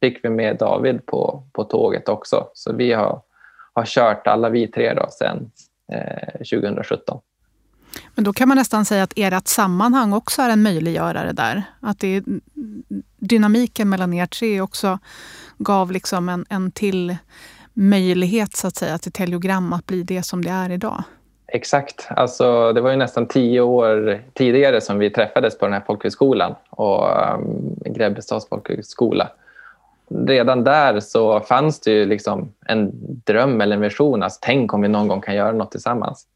fick vi med David på, på tåget också. Så vi har, har kört alla vi tre då sedan eh, 2017. Men då kan man nästan säga att ert sammanhang också är en möjliggörare där. Att det är dynamiken mellan er tre också gav liksom en, en till möjlighet så att säga till Telegram att bli det som det är idag. Exakt. Alltså, det var ju nästan tio år tidigare som vi träffades på den här folkhögskolan och ehm, um, Grebbestads folkhögskola. Redan där så fanns det ju liksom en dröm eller en vision. Alltså, tänk om vi någon gång kan göra något tillsammans.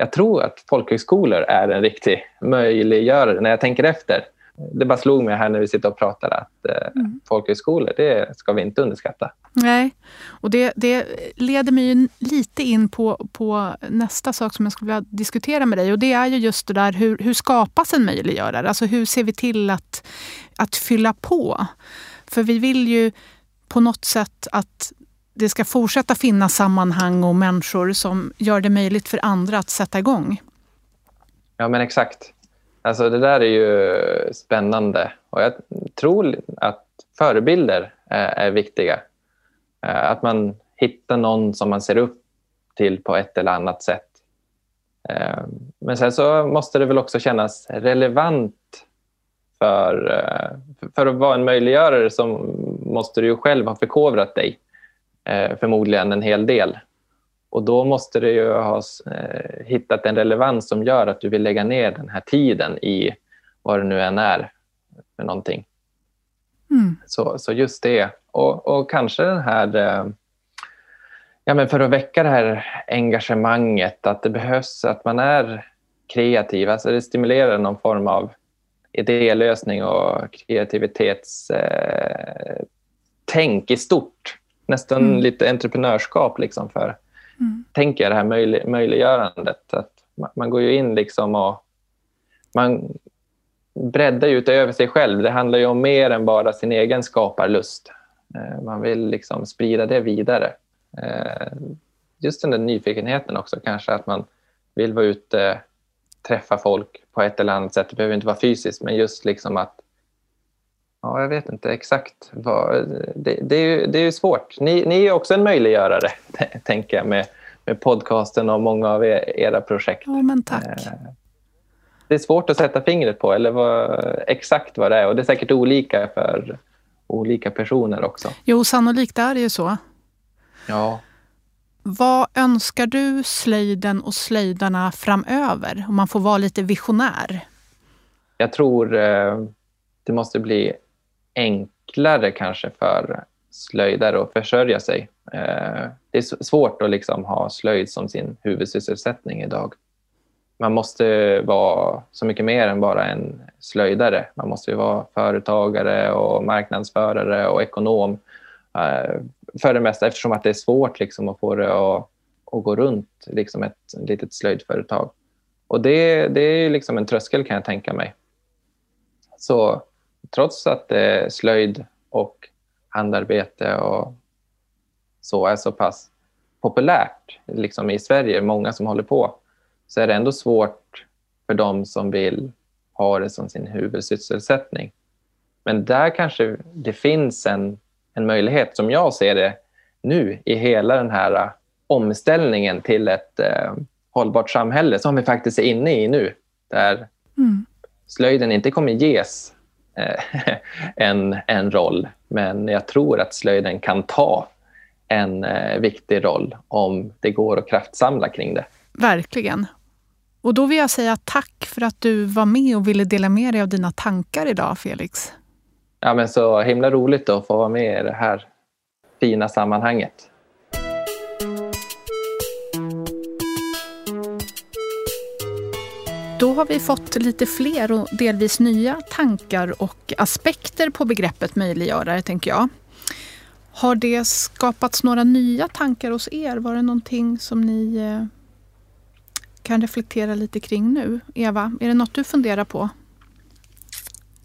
Jag tror att folkhögskolor är en riktig möjliggörare när jag tänker efter. Det bara slog mig här när vi sitter och pratar att eh, mm. folkhögskolor, det ska vi inte underskatta. Nej, och det, det leder mig lite in på, på nästa sak som jag skulle vilja diskutera med dig. Och Det är ju just det där, hur, hur skapas en möjliggörare? Alltså hur ser vi till att, att fylla på? För vi vill ju på något sätt att det ska fortsätta finnas sammanhang och människor som gör det möjligt för andra att sätta igång. Ja, men exakt. Alltså det där är ju spännande och jag tror att förebilder eh, är, viktiga. Eh, att man hittar någon som man ser upp till på ett eller annat sätt. Eh, men sen så måste det väl också kännas relevant för, för att vara en möjliggörare så måste du ju själv ha förkovrat dig förmodligen en hel del. Och då måste du ju ha hittat en relevans som gör att du vill lägga ner den här tiden i vad det nu än är för någonting. Mm. Så, så just det och, och kanske den här eh, ja, men för att väcka det här engagemanget, att det behövs att man är kreativ. Alltså det stimulerar någon form av idélösning och kreativitetstänk eh, i stort. Nästan mm. lite entreprenörskap liksom för, mm. tänker jag, det här möjlig, möjliggörandet. Att man, man, går ju in liksom och man breddar ju utöver sig själv. Det handlar ju om mer än bara sin egen skaparlust. Eh, man vill liksom sprida det vidare. Eh, just den där nyfikenheten också, kanske att man vill vara ute, träffa folk på ett eller annat sätt. Det behöver inte vara fysiskt, men just liksom att Ja, jag vet inte exakt. Vad, det, det, är ju, det är ju svårt. Ni, ni är också en möjliggörare, tänker jag, med, med podcasten och många av era projekt. Ja, men tack. Eh, det är svårt att sätta fingret på, eller vad, exakt vad det är. Och det är säkert olika för olika personer också. Jo, sannolikt är det ju så. Ja. Vad önskar du slöjden och slöjdarna framöver? Om man får vara lite visionär. Jag tror eh, det måste bli enklare kanske för slöjdare att försörja sig. Eh, det är svårt att liksom ha slöjd som sin huvudsysselsättning idag. Man måste vara så mycket mer än bara en slöjdare. Man måste vara företagare och marknadsförare och ekonom eh, för det mesta eftersom att det är svårt liksom, att få det att, att gå runt liksom ett litet slöjdföretag. Och det, det är liksom en tröskel kan jag tänka mig. Så trots att eh, slöjd och handarbete och så är så pass populärt liksom i Sverige, många som håller på, så är det ändå svårt för dem som vill ha det som sin huvudsysselsättning. Men där kanske det finns en en möjlighet som jag ser det nu i hela den här uh, omställningen till ett uh, hållbart samhälle som vi faktiskt är inne i nu. Där mm. slöjden inte kommer ges en, en roll, men jag tror att slöjden kan ta en uh, viktig roll om det går att kraftsamla kring det. Verkligen. Och då vill jag säga tack för att du var med och ville dela med dig av dina tankar idag, Felix. Ja, men så himla roligt att få vara med i det här fina sammanhanget. Då har vi fått lite fler och delvis nya tankar och aspekter på begreppet möjliggörare, tänker jag. Har det skapats några nya tankar hos er? Var det någonting som ni eh, kan reflektera lite kring nu? Eva, är det något du funderar på?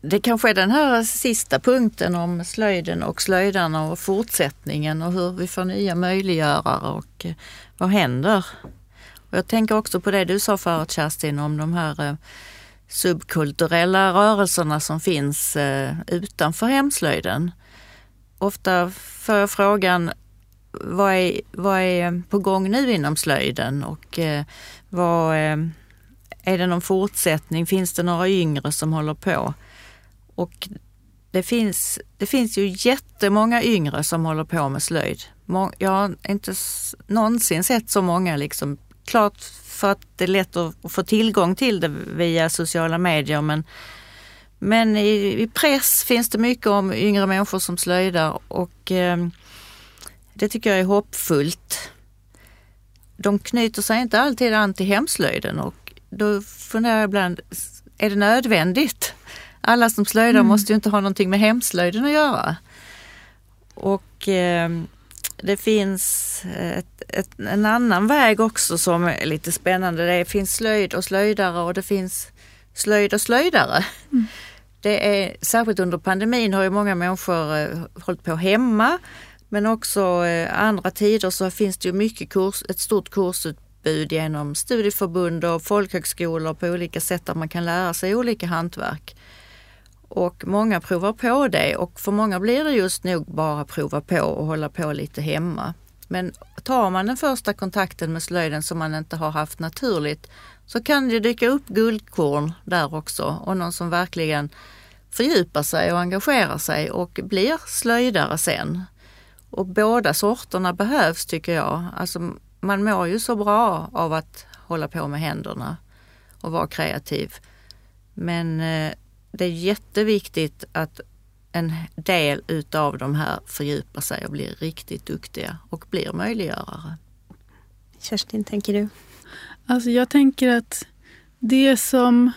Det kanske är den här sista punkten om slöjden och slöjdarna och fortsättningen och hur vi får nya möjliggörare och eh, vad händer? Och jag tänker också på det du sa förut Kerstin om de här eh, subkulturella rörelserna som finns eh, utanför hemslöjden. Ofta får jag frågan vad är, vad är på gång nu inom slöjden och eh, vad, är det någon fortsättning? Finns det några yngre som håller på? Och det finns, det finns ju jättemånga yngre som håller på med slöjd. Jag har inte någonsin sett så många. Liksom. Klart för att det är lätt att få tillgång till det via sociala medier men, men i, i press finns det mycket om yngre människor som slöjdar och eh, det tycker jag är hoppfullt. De knyter sig inte alltid an till hemslöjden och då funderar jag ibland, är det nödvändigt? alla som slöjdar mm. måste ju inte ha någonting med hemslöjden att göra. Och eh, det finns ett, ett, en annan väg också som är lite spännande. Det finns slöjd och slöjdare och det finns slöjd och slöjdare. Mm. Det är, särskilt under pandemin har ju många människor eh, hållit på hemma men också eh, andra tider så finns det ju mycket kurs, ett stort kursutbud genom studieförbund och folkhögskolor på olika sätt där man kan lära sig olika hantverk. Och många provar på det och för många blir det just nog bara prova på och hålla på lite hemma. Men tar man den första kontakten med slöjden som man inte har haft naturligt så kan det dyka upp guldkorn där också och någon som verkligen fördjupar sig och engagerar sig och blir slöjdare sen. Och båda sorterna behövs tycker jag. Alltså, man mår ju så bra av att hålla på med händerna och vara kreativ. Men eh, det är jätteviktigt att en del utav de här fördjupar sig och blir riktigt duktiga och blir möjliggörare. Kerstin, tänker du? Alltså jag tänker att det som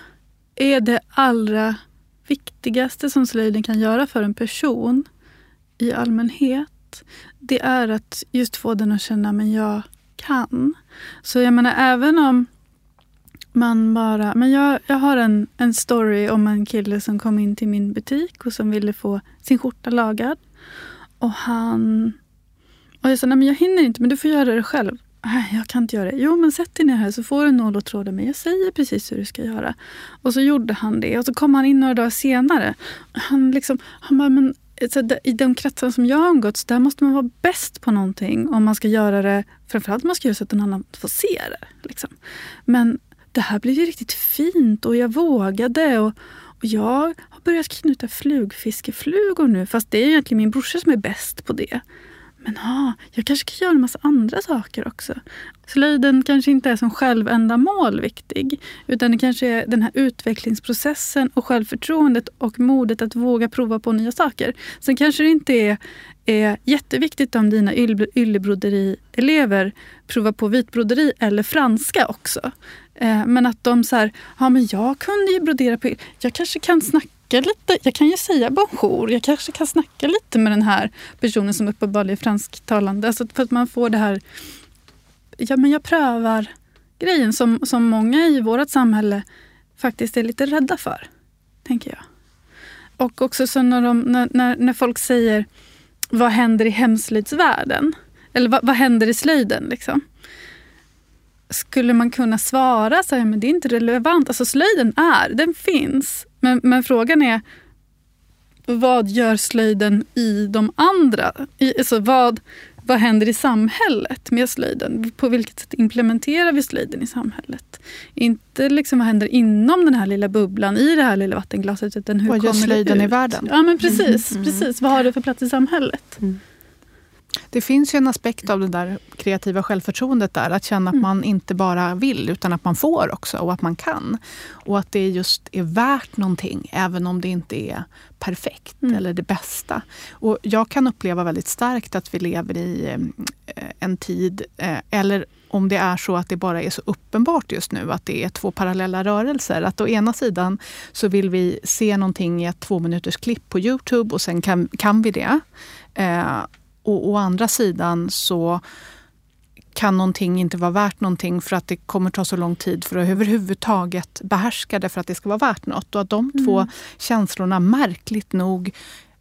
är det allra viktigaste som slöjden kan göra för en person i allmänhet, det är att just få den att känna men jag kan. Så jag menar även om man bara... Men jag, jag har en, en story om en kille som kom in till min butik och som ville få sin skjorta lagad. Och han... Och jag sa, nej men jag hinner inte, men du får göra det själv. Nej, jag kan inte göra det. Jo, men sätt dig ner här så får du nål och tråd Men jag säger precis hur du ska göra. Och så gjorde han det. Och så kom han in några dagar senare. Han liksom, han bara, men så I de kretsar som jag har umgåtts, där måste man vara bäst på någonting om man ska göra det, framförallt om man ska göra så att någon annan får se det. Liksom. Men det här blev ju riktigt fint och jag vågade. Och, och jag har börjat knyta flugfiskeflugor nu, fast det är egentligen min brorsa som är bäst på det. Men ah, jag kanske kan göra en massa andra saker också. Slöjden kanske inte är som självändamål viktig. Utan det kanske är den här utvecklingsprocessen och självförtroendet och modet att våga prova på nya saker. Sen kanske det inte är, är jätteviktigt om dina yllebroderi-elever provar på vitbroderi eller franska också. Eh, men att de så här, ja men jag kunde ju brodera på Jag kanske kan snacka lite. Jag kan ju säga bonjour. Jag kanske kan snacka lite med den här personen som uppenbarligen är fransktalande. Alltså för att man får det här, ja men jag prövar grejen som, som många i vårt samhälle faktiskt är lite rädda för. Tänker jag. Och också så när, de, när, när, när folk säger vad händer i hemslöjdsvärlden? Eller vad, vad händer i slöjden? Liksom? Skulle man kunna svara så här, men det är inte relevant. Alltså slöjden är, den finns. Men, men frågan är, vad gör slöjden i de andra? I, alltså vad, vad händer i samhället med slöjden? På vilket sätt implementerar vi slöjden i samhället? Inte liksom vad händer inom den här lilla bubblan, i det här lilla vattenglaset. Utan hur vad gör slöjden i världen? Ja, men precis, mm. precis. Vad har det för plats i samhället? Mm. Det finns ju en aspekt av det där kreativa självförtroendet där. Att känna att mm. man inte bara vill utan att man får också och att man kan. Och att det just är värt någonting även om det inte är perfekt mm. eller det bästa. Och jag kan uppleva väldigt starkt att vi lever i eh, en tid, eh, eller om det är så att det bara är så uppenbart just nu att det är två parallella rörelser. Att å ena sidan så vill vi se någonting i ett två minuters klipp på Youtube och sen kan, kan vi det. Eh, och å andra sidan så kan någonting inte vara värt någonting för att det kommer ta så lång tid för att överhuvudtaget behärska det för att det ska vara värt något. Och att de mm. två känslorna märkligt nog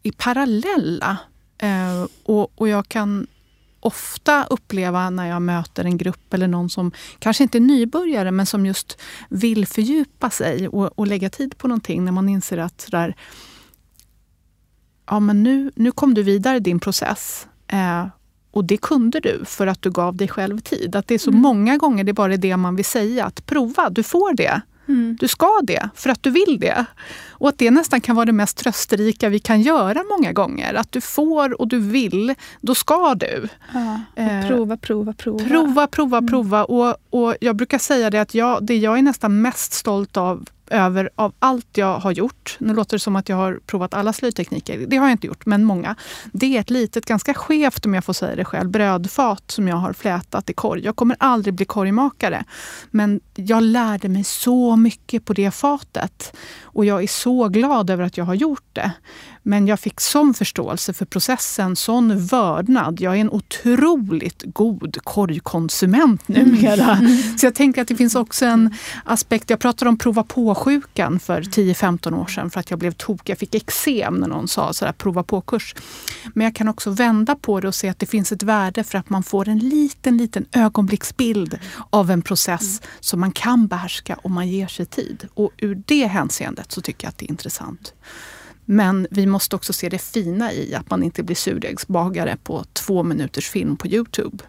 är parallella. Eh, och, och jag kan ofta uppleva när jag möter en grupp eller någon som kanske inte är nybörjare men som just vill fördjupa sig och, och lägga tid på någonting när man inser att där, ja, men nu, nu kom du vidare i din process. Eh, och det kunde du för att du gav dig själv tid. Att det är så mm. många gånger det är bara det man vill säga. Att prova, du får det. Mm. Du ska det, för att du vill det. Och att det nästan kan vara det mest trösterika vi kan göra många gånger. Att du får och du vill, då ska du. Ja, eh, prova, prova, prova. Prova, prova, mm. prova. Och, och jag brukar säga det att jag, det jag är nästan mest stolt av över av allt jag har gjort. Nu låter det som att jag har provat alla slöjtekniker. Det har jag inte gjort, men många. Det är ett litet, ganska skevt om jag får säga det själv, brödfat som jag har flätat i korg. Jag kommer aldrig bli korgmakare. Men jag lärde mig så mycket på det fatet. Och jag är så glad över att jag har gjort det. Men jag fick sån förståelse för processen, sån vördnad. Jag är en otroligt god korgkonsument numera. Mm. Så jag tänker att det finns också en aspekt. Jag pratade om prova på-sjukan för 10-15 år sedan för att jag blev tokig. Jag fick eksem när någon sa sådär, prova på-kurs. Men jag kan också vända på det och se att det finns ett värde för att man får en liten, liten ögonblicksbild av en process mm. som man kan behärska om man ger sig tid. Och ur det hänseendet så tycker jag att det är intressant. Men vi måste också se det fina i att man inte blir surdegsbagare på två minuters film på Youtube.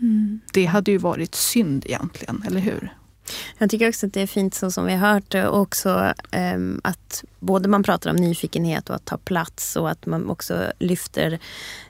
Mm. Det hade ju varit synd egentligen, eller hur? Jag tycker också att det är fint så som vi har hört också um, att både man pratar om nyfikenhet och att ta plats och att man också lyfter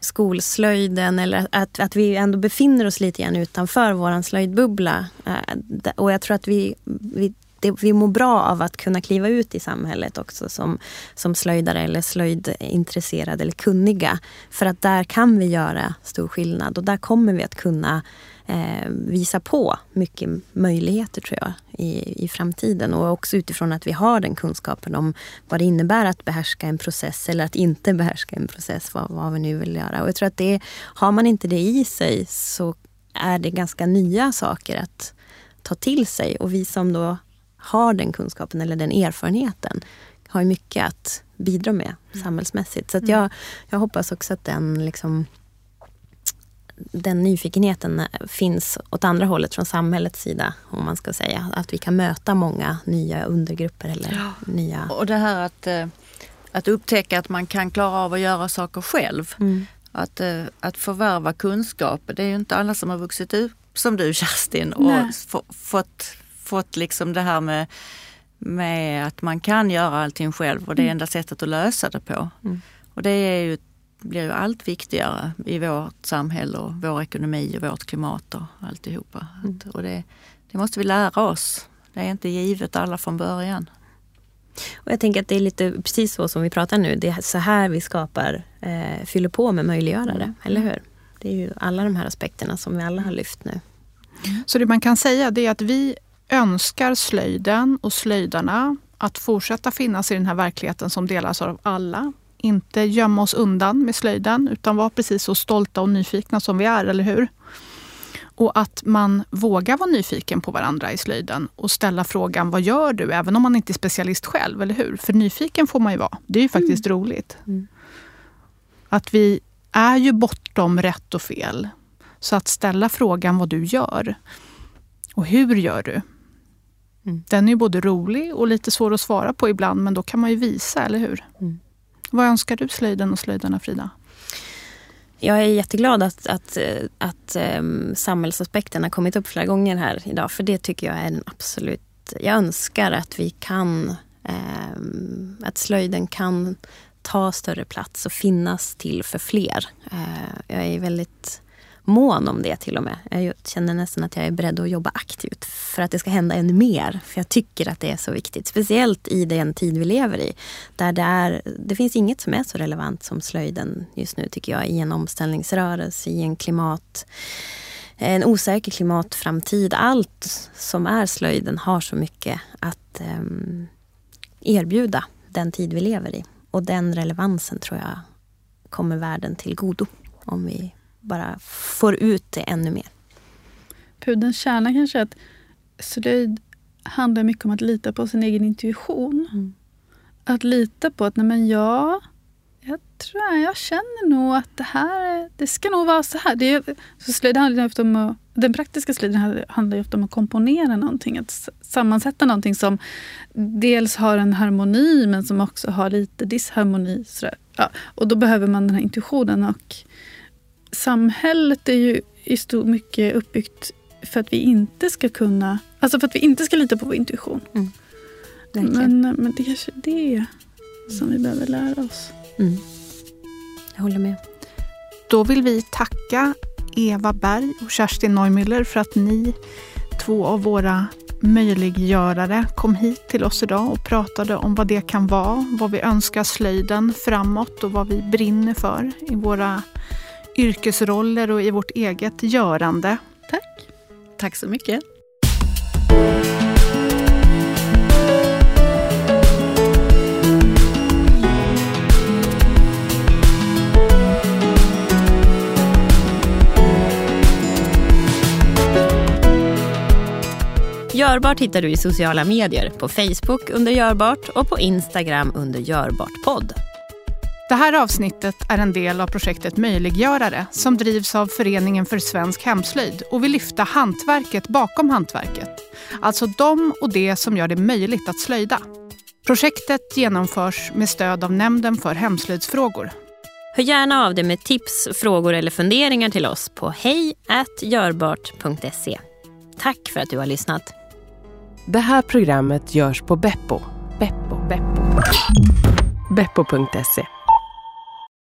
skolslöjden eller att, att vi ändå befinner oss lite grann utanför vår slöjdbubbla. Uh, och jag tror att vi, vi det, vi mår bra av att kunna kliva ut i samhället också som, som slöjdare eller slöjdintresserade eller kunniga. För att där kan vi göra stor skillnad och där kommer vi att kunna eh, visa på mycket möjligheter tror jag i, i framtiden. Och också utifrån att vi har den kunskapen om vad det innebär att behärska en process eller att inte behärska en process, vad, vad vi nu vill göra. Och jag tror att det, har man inte det i sig så är det ganska nya saker att ta till sig. Och vi som då har den kunskapen eller den erfarenheten har mycket att bidra med mm. samhällsmässigt. Så jag, jag hoppas också att den liksom den nyfikenheten finns åt andra hållet från samhällets sida. om man ska säga. Att vi kan möta många nya undergrupper. Eller ja. nya... Och det här att, eh, att upptäcka att man kan klara av att göra saker själv. Mm. Att, eh, att förvärva kunskap. Det är ju inte alla som har vuxit upp som du Kerstin och fått, fått liksom det här med, med att man kan göra allting själv och det är mm. enda sättet att lösa det på. Mm. Och det är ju blir ju allt viktigare i vårt samhälle och vår ekonomi och vårt klimat och alltihopa. Mm. Och det, det måste vi lära oss. Det är inte givet alla från början. Och jag tänker att det är lite precis så som vi pratar nu. Det är så här vi skapar, eh, fyller på med möjliggörare, mm. eller hur? Det är ju alla de här aspekterna som vi alla har lyft nu. Så det man kan säga det är att vi önskar slöjden och slöjdarna att fortsätta finnas i den här verkligheten som delas av alla inte gömma oss undan med slöjden utan vara precis så stolta och nyfikna som vi är, eller hur? Och att man vågar vara nyfiken på varandra i slöjden och ställa frågan vad gör du? Även om man inte är specialist själv, eller hur? För nyfiken får man ju vara. Det är ju faktiskt mm. roligt. Mm. Att vi är ju bortom rätt och fel. Så att ställa frågan vad du gör och hur gör du? Mm. Den är ju både rolig och lite svår att svara på ibland, men då kan man ju visa, eller hur? Mm. Vad önskar du slöjden och slöjdarna, Frida? Jag är jätteglad att, att, att um, samhällsaspekten har kommit upp flera gånger här idag. För det tycker jag är en absolut... Jag önskar att vi kan... Um, att slöjden kan ta större plats och finnas till för fler. Uh, jag är väldigt mån om det till och med. Jag känner nästan att jag är beredd att jobba aktivt för att det ska hända ännu mer. För jag tycker att det är så viktigt. Speciellt i den tid vi lever i. Där det, är, det finns inget som är så relevant som slöjden just nu tycker jag. I en omställningsrörelse, i en klimat en osäker klimatframtid. Allt som är slöjden har så mycket att um, erbjuda den tid vi lever i. Och den relevansen tror jag kommer världen till godo om vi bara får ut det ännu mer. Pudelns kärna kanske är att slöjd handlar mycket om att lita på sin egen intuition. Mm. Att lita på att nej men jag, jag tror jag känner nog att det här det ska nog vara så här. Det är, så slöjd handlar ofta om att, den praktiska slöjden handlar ofta om att komponera någonting. Att sammansätta någonting som dels har en harmoni men som också har lite disharmoni. Ja, och då behöver man den här intuitionen. och samhället är ju i stor mycket uppbyggt för att vi inte ska kunna, alltså för att vi inte ska lita på vår intuition. Mm. Men, men det kanske är det som vi behöver lära oss. Mm. Jag håller med. Då vill vi tacka Eva Berg och Kerstin Neumüller för att ni, två av våra möjliggörare, kom hit till oss idag och pratade om vad det kan vara, vad vi önskar slöjden framåt och vad vi brinner för i våra yrkesroller och i vårt eget görande. Tack. Tack så mycket. Görbart hittar du i sociala medier, på Facebook under Görbart och på Instagram under Görbart podd. Det här avsnittet är en del av projektet Möjliggörare som drivs av Föreningen för svensk hemslöjd och vill lyfta hantverket bakom hantverket. Alltså de och det som gör det möjligt att slöjda. Projektet genomförs med stöd av Nämnden för hemslöjdsfrågor. Hör gärna av dig med tips, frågor eller funderingar till oss på hejgörbart.se. Tack för att du har lyssnat. Det här programmet görs på Beppo. Beppo. Beppo. Beppo.se